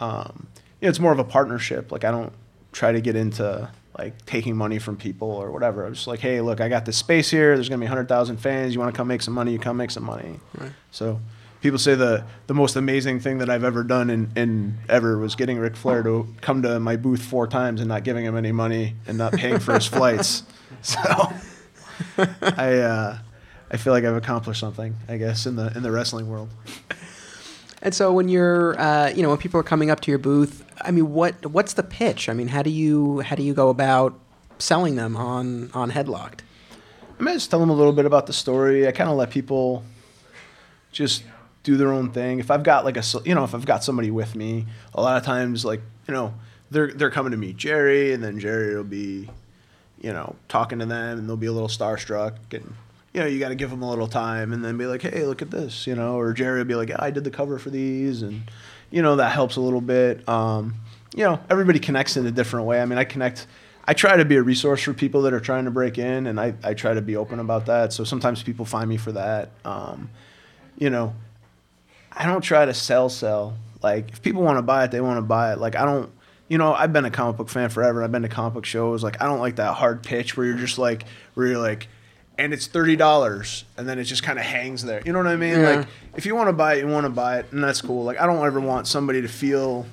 Um, you know, it's more of a partnership. Like I don't try to get into like taking money from people or whatever. I'm just like, hey, look, I got this space here. There's gonna be 100,000 fans. You want to come make some money? You come make some money. Right. So people say the the most amazing thing that I've ever done in, in ever was getting Ric Flair to come to my booth four times and not giving him any money and not paying for his flights. So I uh, I feel like I've accomplished something, I guess, in the in the wrestling world. And so when you're, uh, you know, when people are coming up to your booth, I mean, what what's the pitch? I mean, how do you how do you go about selling them on on Headlocked? I mean, I just tell them a little bit about the story. I kind of let people just do their own thing. If I've got like a, you know, if I've got somebody with me, a lot of times, like, you know, they're, they're coming to meet Jerry and then Jerry will be, you know, talking to them and they'll be a little starstruck and, you know, you got to give them a little time and then be like, hey, look at this, you know, or Jerry will be like, I did the cover for these and, you know, that helps a little bit. Um, you know, everybody connects in a different way. I mean, I connect, I try to be a resource for people that are trying to break in and I, I try to be open about that. So sometimes people find me for that. Um, you know, I don't try to sell, sell. Like, if people want to buy it, they want to buy it. Like, I don't, you know, I've been a comic book fan forever. And I've been to comic book shows. Like, I don't like that hard pitch where you're just like, where you're like, and it's thirty dollars, and then it just kind of hangs there. You know what I mean? Yeah. Like, if you want to buy it, you want to buy it, and that's cool. Like, I don't ever want somebody to feel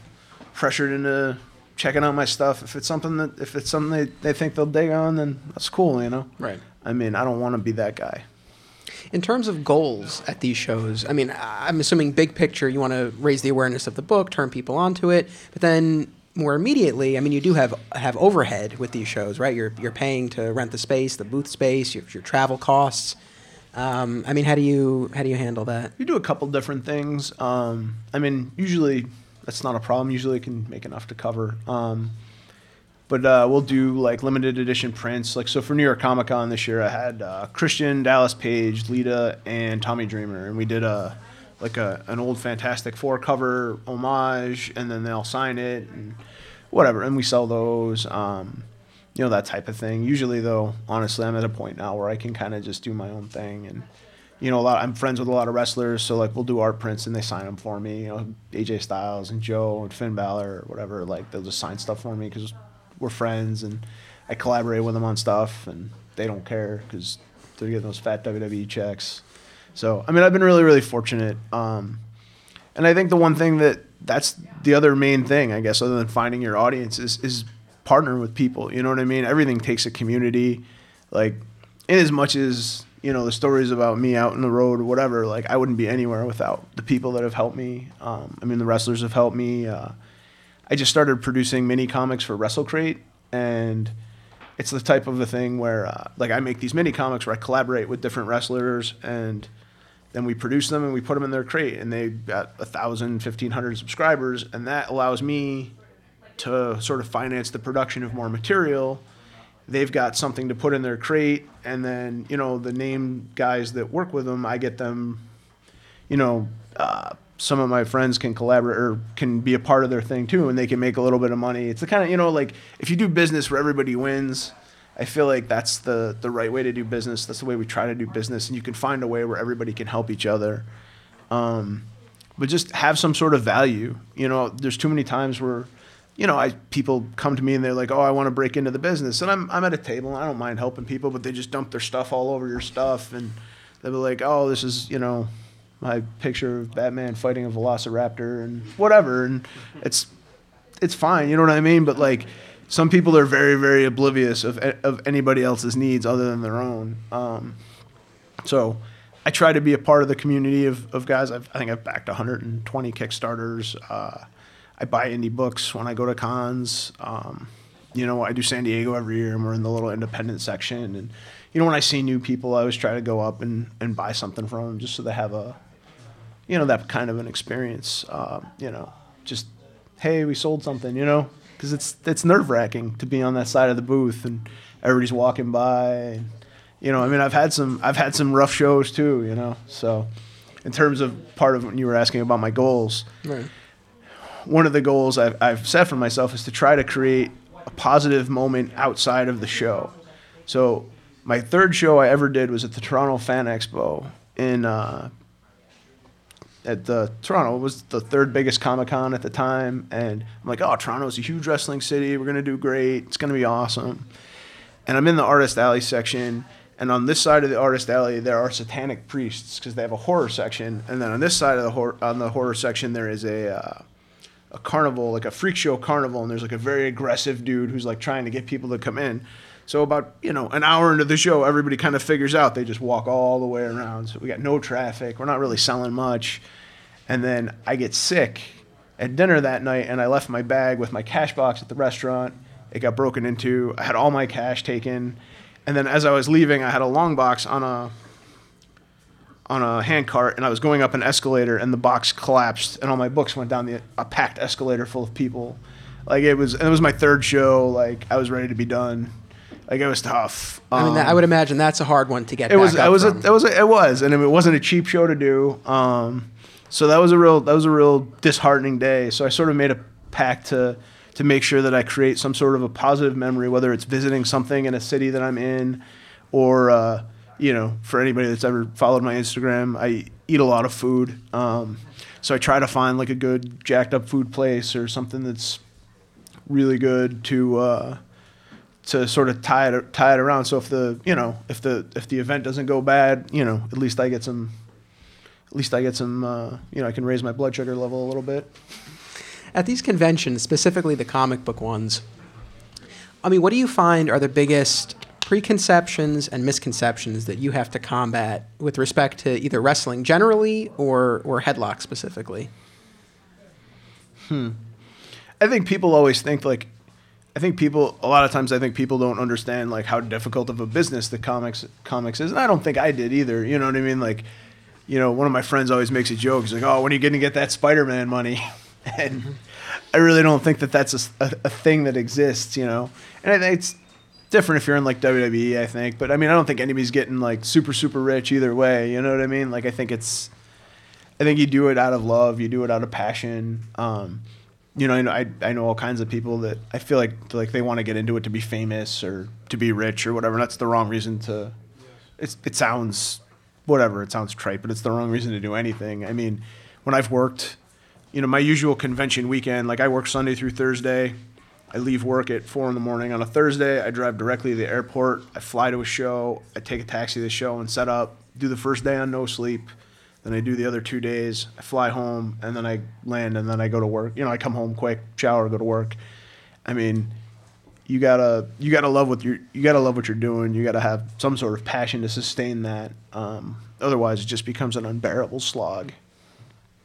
pressured into checking out my stuff. If it's something that, if it's something they, they think they'll dig on, then that's cool. You know? Right. I mean, I don't want to be that guy. In terms of goals at these shows, I mean, I'm assuming big picture, you want to raise the awareness of the book, turn people onto it, but then more immediately, I mean, you do have have overhead with these shows, right? You're you're paying to rent the space, the booth space, your, your travel costs. Um, I mean, how do you how do you handle that? You do a couple different things. Um, I mean, usually that's not a problem. Usually, it can make enough to cover. Um, but uh, we'll do like limited edition prints. Like so, for New York Comic Con this year, I had uh, Christian, Dallas Page, Lita, and Tommy Dreamer, and we did a like a an old Fantastic Four cover homage, and then they'll sign it and whatever, and we sell those. Um, you know that type of thing. Usually, though, honestly, I'm at a point now where I can kind of just do my own thing and you know, a lot. I'm friends with a lot of wrestlers, so like we'll do art prints and they sign them for me. You know, AJ Styles and Joe and Finn Balor or whatever. Like they'll just sign stuff for me because we're friends and I collaborate with them on stuff and they don't care because they're getting those fat WWE checks. So I mean, I've been really, really fortunate. Um, and I think the one thing that that's the other main thing, I guess, other than finding your audience, is is partner with people. You know what I mean? Everything takes a community. Like, in as much as you know the stories about me out in the road or whatever, like I wouldn't be anywhere without the people that have helped me. Um, I mean, the wrestlers have helped me. Uh, I just started producing mini comics for WrestleCrate, and it's the type of a thing where, uh, like, I make these mini comics where I collaborate with different wrestlers and then we produce them and we put them in their crate and they've got a thousand, fifteen hundred subscribers and that allows me to sort of finance the production of more material. They've got something to put in their crate and then, you know, the name guys that work with them, I get them, you know, uh, some of my friends can collaborate or can be a part of their thing too and they can make a little bit of money. It's the kind of, you know, like if you do business where everybody wins, I feel like that's the the right way to do business. That's the way we try to do business, and you can find a way where everybody can help each other. Um, but just have some sort of value. You know, there's too many times where, you know, I people come to me and they're like, "Oh, I want to break into the business," and I'm I'm at a table and I don't mind helping people, but they just dump their stuff all over your stuff, and they'll be like, "Oh, this is you know." My picture of Batman fighting a Velociraptor and whatever, and it's it's fine, you know what I mean. But like, some people are very very oblivious of of anybody else's needs other than their own. Um, so I try to be a part of the community of, of guys. I've, I think I've backed 120 Kickstarters. Uh, I buy indie books when I go to cons. Um, you know, I do San Diego every year, and we're in the little independent section. And you know, when I see new people, I always try to go up and, and buy something from them, just so they have a, you know, that kind of an experience. Um, you know, just hey, we sold something. You know, because it's it's nerve wracking to be on that side of the booth and everybody's walking by. And, you know, I mean, I've had some I've had some rough shows too. You know, so in terms of part of when you were asking about my goals, Right. one of the goals I've, I've set for myself is to try to create a positive moment outside of the show. So my third show I ever did was at the Toronto Fan Expo in uh, at the Toronto. Was the third biggest Comic Con at the time, and I'm like, oh, Toronto's a huge wrestling city. We're gonna do great. It's gonna be awesome. And I'm in the artist alley section. And on this side of the artist alley, there are satanic priests because they have a horror section. And then on this side of the horror, on the horror section, there is a uh, a carnival, like a freak show carnival, and there's like a very aggressive dude who's like trying to get people to come in. So about you know an hour into the show, everybody kind of figures out they just walk all the way around. So we got no traffic. We're not really selling much. And then I get sick at dinner that night, and I left my bag with my cash box at the restaurant. It got broken into. I had all my cash taken, and then as I was leaving, I had a long box on a on a hand cart, and I was going up an escalator, and the box collapsed, and all my books went down the a packed escalator full of people. Like it was, it was my third show. Like I was ready to be done. Like it was tough. I mean, that, I Um, would imagine that's a hard one to get. it was it was a, it was a, it was and it wasn't a cheap show to do um so that was a real that was a real disheartening day so i sort of made a pact to to make sure that i create some sort of a positive memory whether it's visiting something in a city that i'm in or uh you know for anybody that's ever followed my instagram i eat a lot of food um so i try to find like a good jacked up food place or something that's really good to uh to sort of tie it tie it around. So if the you know if the if the event doesn't go bad, you know at least I get some. At least I get some. Uh, you know I can raise my blood sugar level a little bit. At these conventions, specifically the comic book ones, I mean, what do you find are the biggest preconceptions and misconceptions that you have to combat with respect to either wrestling generally or or headlock specifically? Hmm. I think people always think like. I think people a lot of times I think people don't understand like how difficult of a business the comics comics is, and I don't think I did either. You know what I mean? Like, you know, one of my friends always makes a joke. He's like, "Oh, when are you going to get that Spider-Man money?" and I really don't think that that's a thing that exists. You know, and I think it's different if you're in like WWE. I think, but I mean, I don't think anybody's getting like super super rich either way. You know what I mean? Like, I think it's I think you do it out of love. You do it out of passion. Um, you know, I know, I, I know all kinds of people that I feel like like they want to get into it to be famous or to be rich or whatever. And that's the wrong reason to. It's it sounds whatever. It sounds trite, but it's the wrong reason to do anything. I mean, when I've worked, you know, my usual convention weekend, like I work Sunday through Thursday. I leave work at four in the morning on a Thursday. I drive directly to the airport. I fly to a show. I take a taxi to the show and set up. Do the first day on no sleep. Then I do the other two days. I fly home and then I land and then I go to work. You know, I come home quick, shower, go to work. I mean, you gotta you gotta love what you're you gotta love what you're doing. You gotta have some sort of passion to sustain that. Um, otherwise, it just becomes an unbearable slog.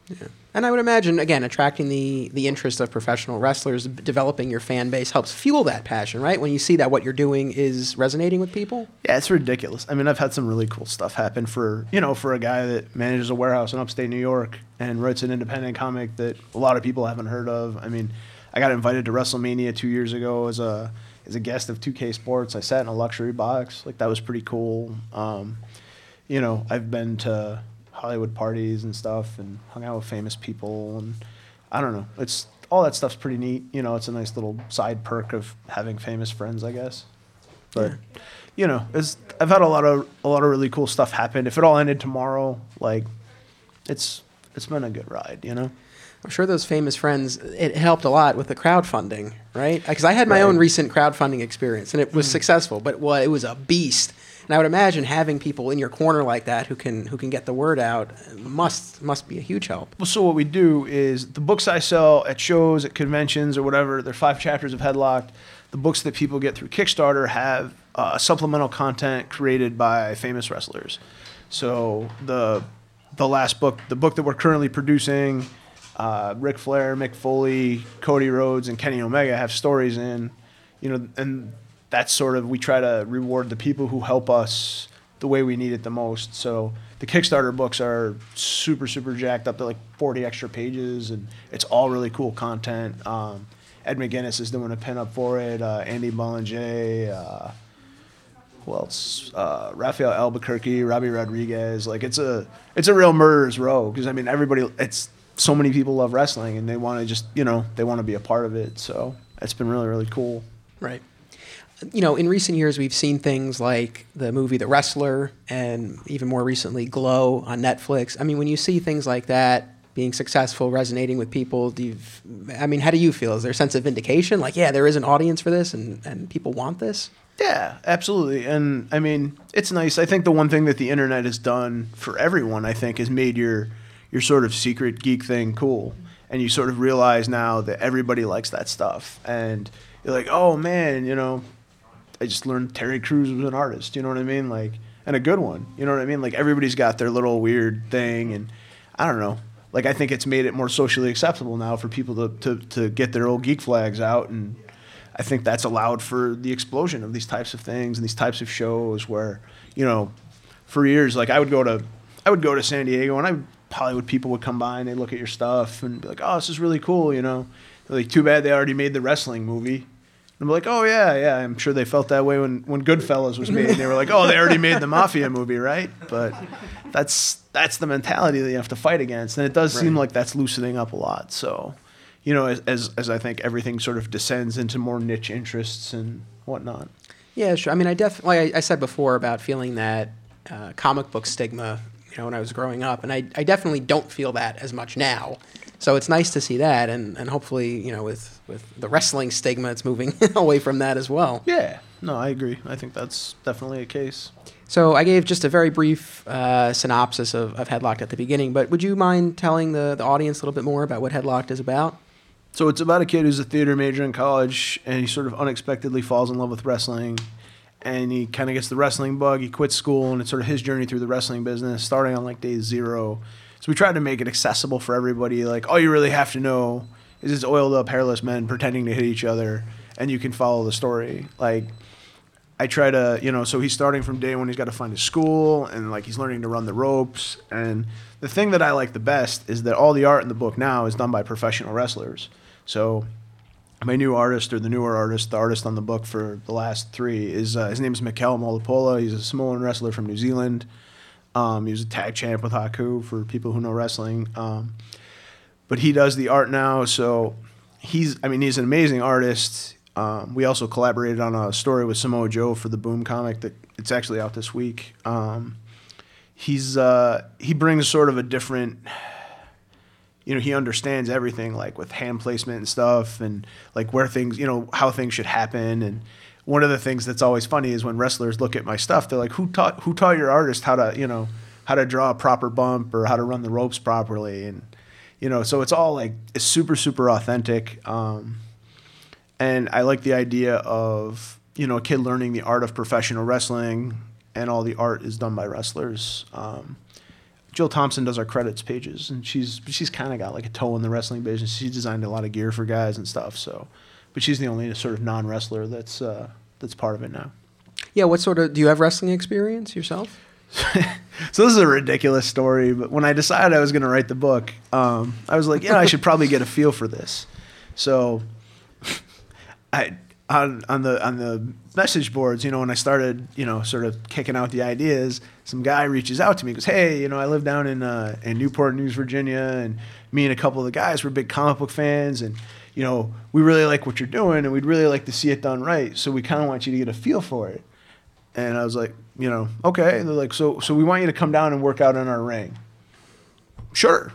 Yeah. And I would imagine, again, attracting the the interest of professional wrestlers, developing your fan base helps fuel that passion, right? When you see that what you're doing is resonating with people. Yeah, it's ridiculous. I mean, I've had some really cool stuff happen for you know for a guy that manages a warehouse in upstate New York and writes an independent comic that a lot of people haven't heard of. I mean, I got invited to WrestleMania two years ago as a as a guest of 2K Sports. I sat in a luxury box, like that was pretty cool. Um, you know, I've been to Hollywood parties and stuff and hung out with famous people and I don't know. It's all that stuff's pretty neat. You know, it's a nice little side perk of having famous friends, I guess. But you know, it's I've had a lot of a lot of really cool stuff happen. If it all ended tomorrow, like it's it's been a good ride, you know. I'm sure those famous friends, it helped a lot with the crowdfunding, right? Because I had my Right. own recent crowdfunding experience and it was successful, but well, it was a beast. And I would imagine having people in your corner like that who can who can get the word out must must be a huge help. Well, so what we do is the books I sell at shows, at conventions, or whatever. They're five chapters of Headlocked. The books that people get through Kickstarter have uh, supplemental content created by famous wrestlers. So the the last book, the book that we're currently producing, uh, Ric Flair, Mick Foley, Cody Rhodes, and Kenny Omega have stories in. You know, and that's sort of we try to reward the people who help us the way we need it the most. So the Kickstarter books are super, super jacked up. They're like 40 extra pages, and it's all really cool content. Um, Ed McGuinness is doing a pinup for it. Uh, Andy Belanger, uh, who else? Uh, Rafael Albuquerque, Robbi Rodriguez. Like it's a it's a real murderers row because I mean everybody. It's so many people love wrestling and they want to just you know they want to be a part of it. So it's been really really cool. Right. You know, in recent years, we've seen things like the movie The Wrestler and even more recently Glow on Netflix. I mean, when you see things like that being successful, resonating with people, do you, I mean, how do you feel? Is there a sense of vindication? Like, yeah, there is an audience for this and, and people want this? Yeah, absolutely. And I mean, it's nice. I think the one thing that the internet has done for everyone, I think, has made your your sort of secret geek thing cool. And you sort of realize now that everybody likes that stuff. And you're like, oh man, you know, I just learned Terry Crews was an artist. You know what I mean? Like, and a good one. You know what I mean? Like everybody's got their little weird thing, and I don't know. Like I think it's made it more socially acceptable now for people to to, to get their old geek flags out, and I think that's allowed for the explosion of these types of things and these types of shows where, you know, for years, like I would go to, I would go to San Diego and I Hollywood people would come by and they look at your stuff and be like, oh, this is really cool, you know. They're like, too bad they already made the wrestling movie. And I'm like, oh yeah, yeah. I'm sure they felt that way when when Goodfellas was made. They were like, oh, they already made the mafia movie, right? But that's that's the mentality that you have to fight against, and it does seem like that's loosening up a lot. So, you know, as, as as I think everything sort of descends into more niche interests and whatnot. Yeah, sure. I mean, I definitely, like I, I said before about feeling that uh, comic book stigma, you know, when I was growing up, and I, I definitely don't feel that as much now. So it's nice to see that, and, and hopefully, you know, with, with the wrestling stigma, it's moving away from that as well. Yeah, no, I agree. I think that's definitely a case. So I gave just a very brief uh, synopsis of, of Headlocked at the beginning, but would you mind telling the, the audience a little bit more about what Headlocked is about? So it's about a kid who's a theater major in college, and he sort of unexpectedly falls in love with wrestling, and he kind of gets the wrestling bug. He quits school, and it's sort of his journey through the wrestling business, starting on like day zero. So we tried to make it accessible for everybody. Like all you really have to know is it's oiled up hairless men pretending to hit each other, and you can follow the story. Like I try to, you know, so he's starting from day one. He's got to find his school and like he's learning to run the ropes. And the thing that I like the best is that all the art in the book now is done by professional wrestlers. So my new artist or the newer artist, the artist on the book for the last three is uh, his name is Mikel Molapola. He's a Samoan wrestler from New Zealand. Um, he was a tag champ with Haku for people who know wrestling. Um, but he does the art now, so he's I mean he's an amazing artist. Um, we also collaborated on a story with Samoa Joe for the Boom comic that it's actually out this week. Um, he's uh, he brings sort of a different you know he understands everything like with hand placement and stuff and like where things you know how things should happen. And one of the things that's always funny is when wrestlers look at my stuff they're like who taught who taught your artist how to you know how to draw a proper bump or how to run the ropes properly? And you know so it's all like it's super super authentic. Um, and i like the idea of you know a kid learning the art of professional wrestling and all the art is done by wrestlers. Um, Jill Thompson does our credits pages, and she's she's kind of got like a toe in the wrestling business. She designed a lot of gear for guys and stuff. So, but she's the only sort of non wrestler that's uh, that's part of it now. Yeah, what sort of, do you have wrestling experience yourself? so this is a ridiculous story, but when I decided I was going to write the book, um, I was like, yeah, I should probably get a feel for this. So, I on on the on the message boards, you know, when I started, you know, sort of kicking out the ideas, some guy reaches out to me, goes, "Hey, you know, I live down in uh, in Newport News, Virginia, and me and a couple of the guys were big comic book fans, and you know, we really like what you're doing, and we'd really like to see it done right. So we kind of want you to get a feel for it." And I was like, you know, okay. And they're like, so so we want you to come down and work out in our ring. Sure.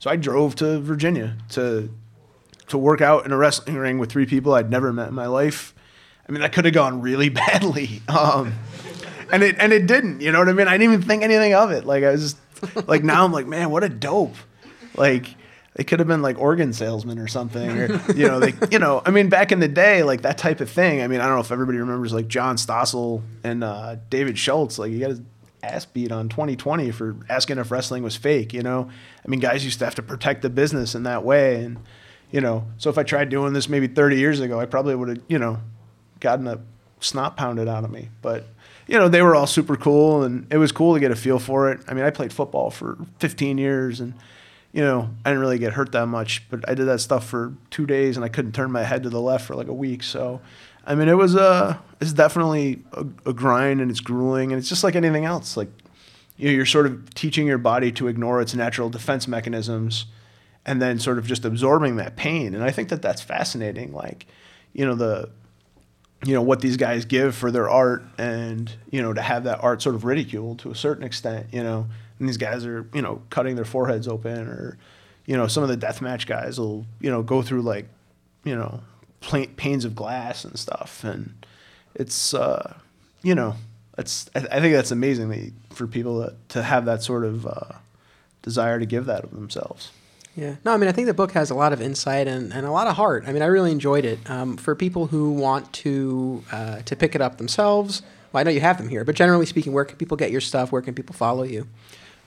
So I drove to Virginia to to work out in a wrestling ring with three people I'd never met in my life. I mean, that could have gone really badly. Um, and it and it didn't. You know what I mean? I didn't even think anything of it. Like I was just, like now I'm like, man, what a dope. Like they could have been like organ salesmen or something, or you know, they you know, I mean, back in the day, like that type of thing. I mean, I don't know if everybody remembers like John Stossel and uh, David Schultz. Like he got his ass beat on 2020 for asking if wrestling was fake. You know, I mean, guys used to have to protect the business in that way, and you know, so if I tried doing this maybe 30 years ago, I probably would have, you know, gotten a snot pounded out of me. But, you know, they were all super cool and it was cool to get a feel for it. I mean, I played football for 15 years and, you know, I didn't really get hurt that much, but I did that stuff for two days and I couldn't turn my head to the left for like a week. So, I mean, it was uh, it's definitely a, a grind and it's grueling and it's just like anything else. Like, you know, you're sort of teaching your body to ignore its natural defense mechanisms and then sort of just absorbing that pain. And I think that that's fascinating. Like, you know, the, you know, what these guys give for their art and, you know, to have that art sort of ridiculed to a certain extent, you know, and these guys are, you know, cutting their foreheads open or, you know, some of the deathmatch guys will, you know, go through like, you know, panes of glass and stuff. And it's, uh, you know, it's, I, I think that's amazing that for people to, to have that sort of, uh, desire to give that of themselves. Yeah. No, I mean, I think the book has a lot of insight and, and a lot of heart. I mean, I really enjoyed it. Um, for people who want to uh, to pick it up themselves, well, I know you have them here, but generally speaking, where can people get your stuff? Where can people follow you?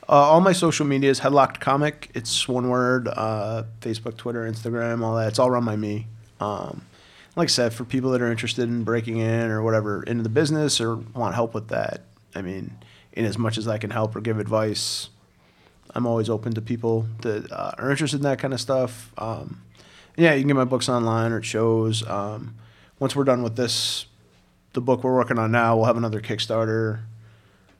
Uh, all my social media is Headlocked Comic. It's one word. Uh, Facebook, Twitter, Instagram, all that. It's all run by me. Um, like I said, for people that are interested in breaking in or whatever into the business or want help with that, I mean, in as much as I can help or give advice, I'm always open to people that uh, are interested in that kind of stuff. Um, yeah, you can get my books online or at shows. Um, once we're done with this, the book we're working on now, we'll have another Kickstarter.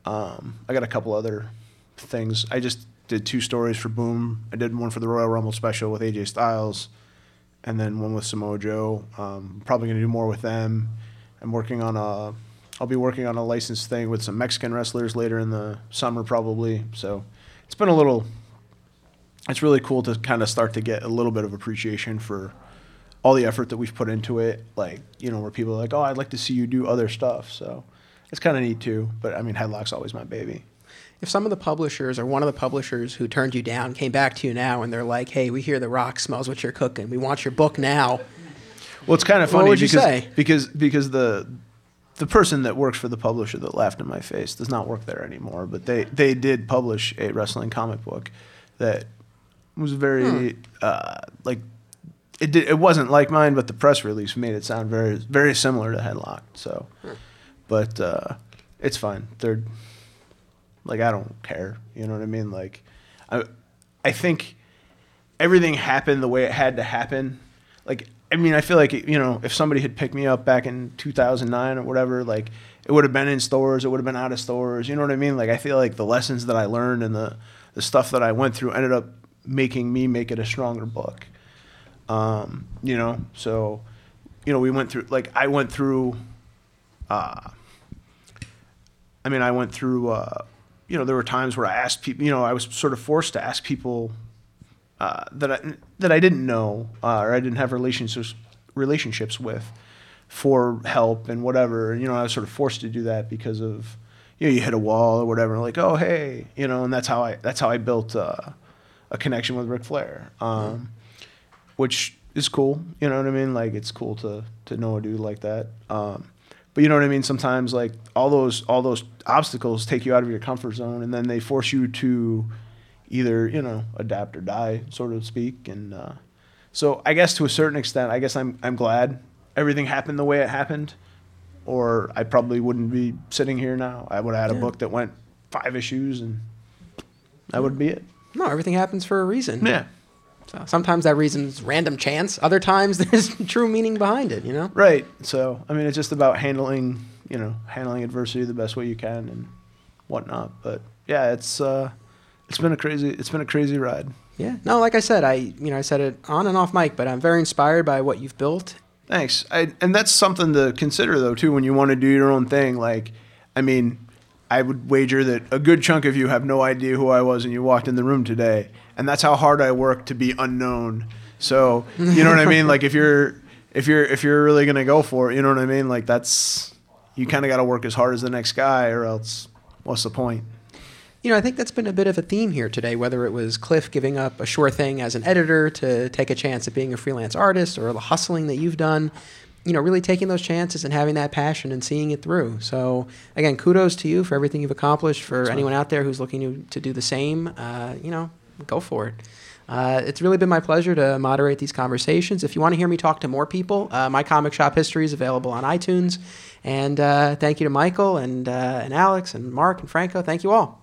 Um, I got a couple other things. I just did two stories for Boom. I did one for the Royal Rumble special with AJ Styles, and then one with Samoa Joe. Um, probably gonna do more with them. I'm working on a. I'll be working on a licensed thing with some Mexican wrestlers later in the summer, probably. So it's been a little. It's really cool to kind of start to get a little bit of appreciation for all the effort that we've put into it. Like you know, where people are like, "Oh, I'd like to see you do other stuff." So it's kind of neat too. But I mean, Headlock's always my baby. If some of the publishers or one of the publishers who turned you down came back to you now and they're like, "Hey, we hear the Rock smells what you're cooking. We want your book now." Well, it's kind of What funny would you because say? because because the the person that works for the publisher that laughed in my face does not work there anymore. But they they did publish a wrestling comic book that was very uh, like it did, it wasn't like mine, but the press release made it sound very very similar to Headlock. So, but uh, it's fine. They're like I don't care. You know what I mean? Like I I think everything happened the way it had to happen. Like, I mean, I feel like you know, if somebody had picked me up back in 2009 or whatever, like it would have been in stores, it would have been out of stores. You know what I mean? Like, I feel like the lessons that I learned and the the stuff that I went through ended up making me make it a stronger book. Um, you know, so you know, we went through like I went through. Uh, I mean, I went through. Uh, you know, there were times where I asked people. You know, I was sort of forced to ask people uh, that I that I didn't know uh, or I didn't have relationships relationships with for help and whatever. And you know, I was sort of forced to do that because of you know you hit a wall or whatever. Like oh hey, you know, and that's how I that's how I built uh, a connection with Ric Flair, um, which is cool. You know what I mean? Like it's cool to to know a dude like that. Um, but you know what I mean. Sometimes like all those all those obstacles take you out of your comfort zone, and then they force you to either you know adapt or die, so to speak. And uh, so I guess to a certain extent, I guess I'm I'm glad everything happened the way it happened, or I probably wouldn't be sitting here now. I would have had a book that went five issues, and that would be it. No, everything happens for a reason. Yeah. So sometimes that reason's random chance. Other times there's true meaning behind it. You know. Right. So I mean, it's just about handling you know handling adversity the best way you can and whatnot. But yeah, it's uh, it's been a crazy it's been a crazy ride. Yeah. No, like I said, I you know I said it on and off mic, but I'm very inspired by what you've built. Thanks. I, and that's something to consider though too when you want to do your own thing. Like, I mean, I would wager that a good chunk of you have no idea who I was and you walked in the room today, and that's how hard I work to be unknown. So you know what I mean? Like if you're if you're if you're really gonna go for it, you know what I mean? Like that's you kind of got to work as hard as the next guy, or else what's the point? You know, I think that's been a bit of a theme here today, whether it was Cliff giving up a sure thing as an editor to take a chance at being a freelance artist or the hustling that you've done, you know, really taking those chances and having that passion and seeing it through. So, again, kudos to you for everything you've accomplished. For anyone out there who's looking to, to do the same, uh, you know, go for it. Uh, it's really been my pleasure to moderate these conversations. If you want to hear me talk to more people, uh, my comic shop history is available on iTunes. And uh, thank you to Michael and, uh, and Alex and Mark and Franco. Thank you all.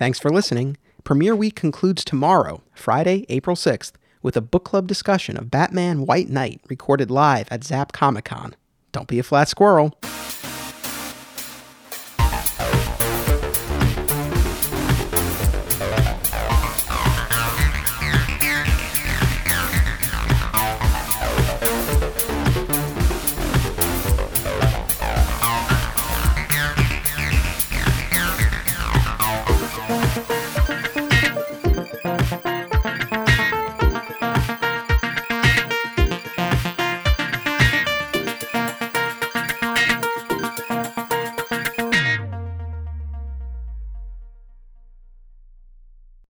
Thanks for listening. Premiere Week concludes tomorrow, Friday, April 6th, with a book club discussion of Batman White Knight recorded live at Zap Comic Con. Don't be a flat squirrel.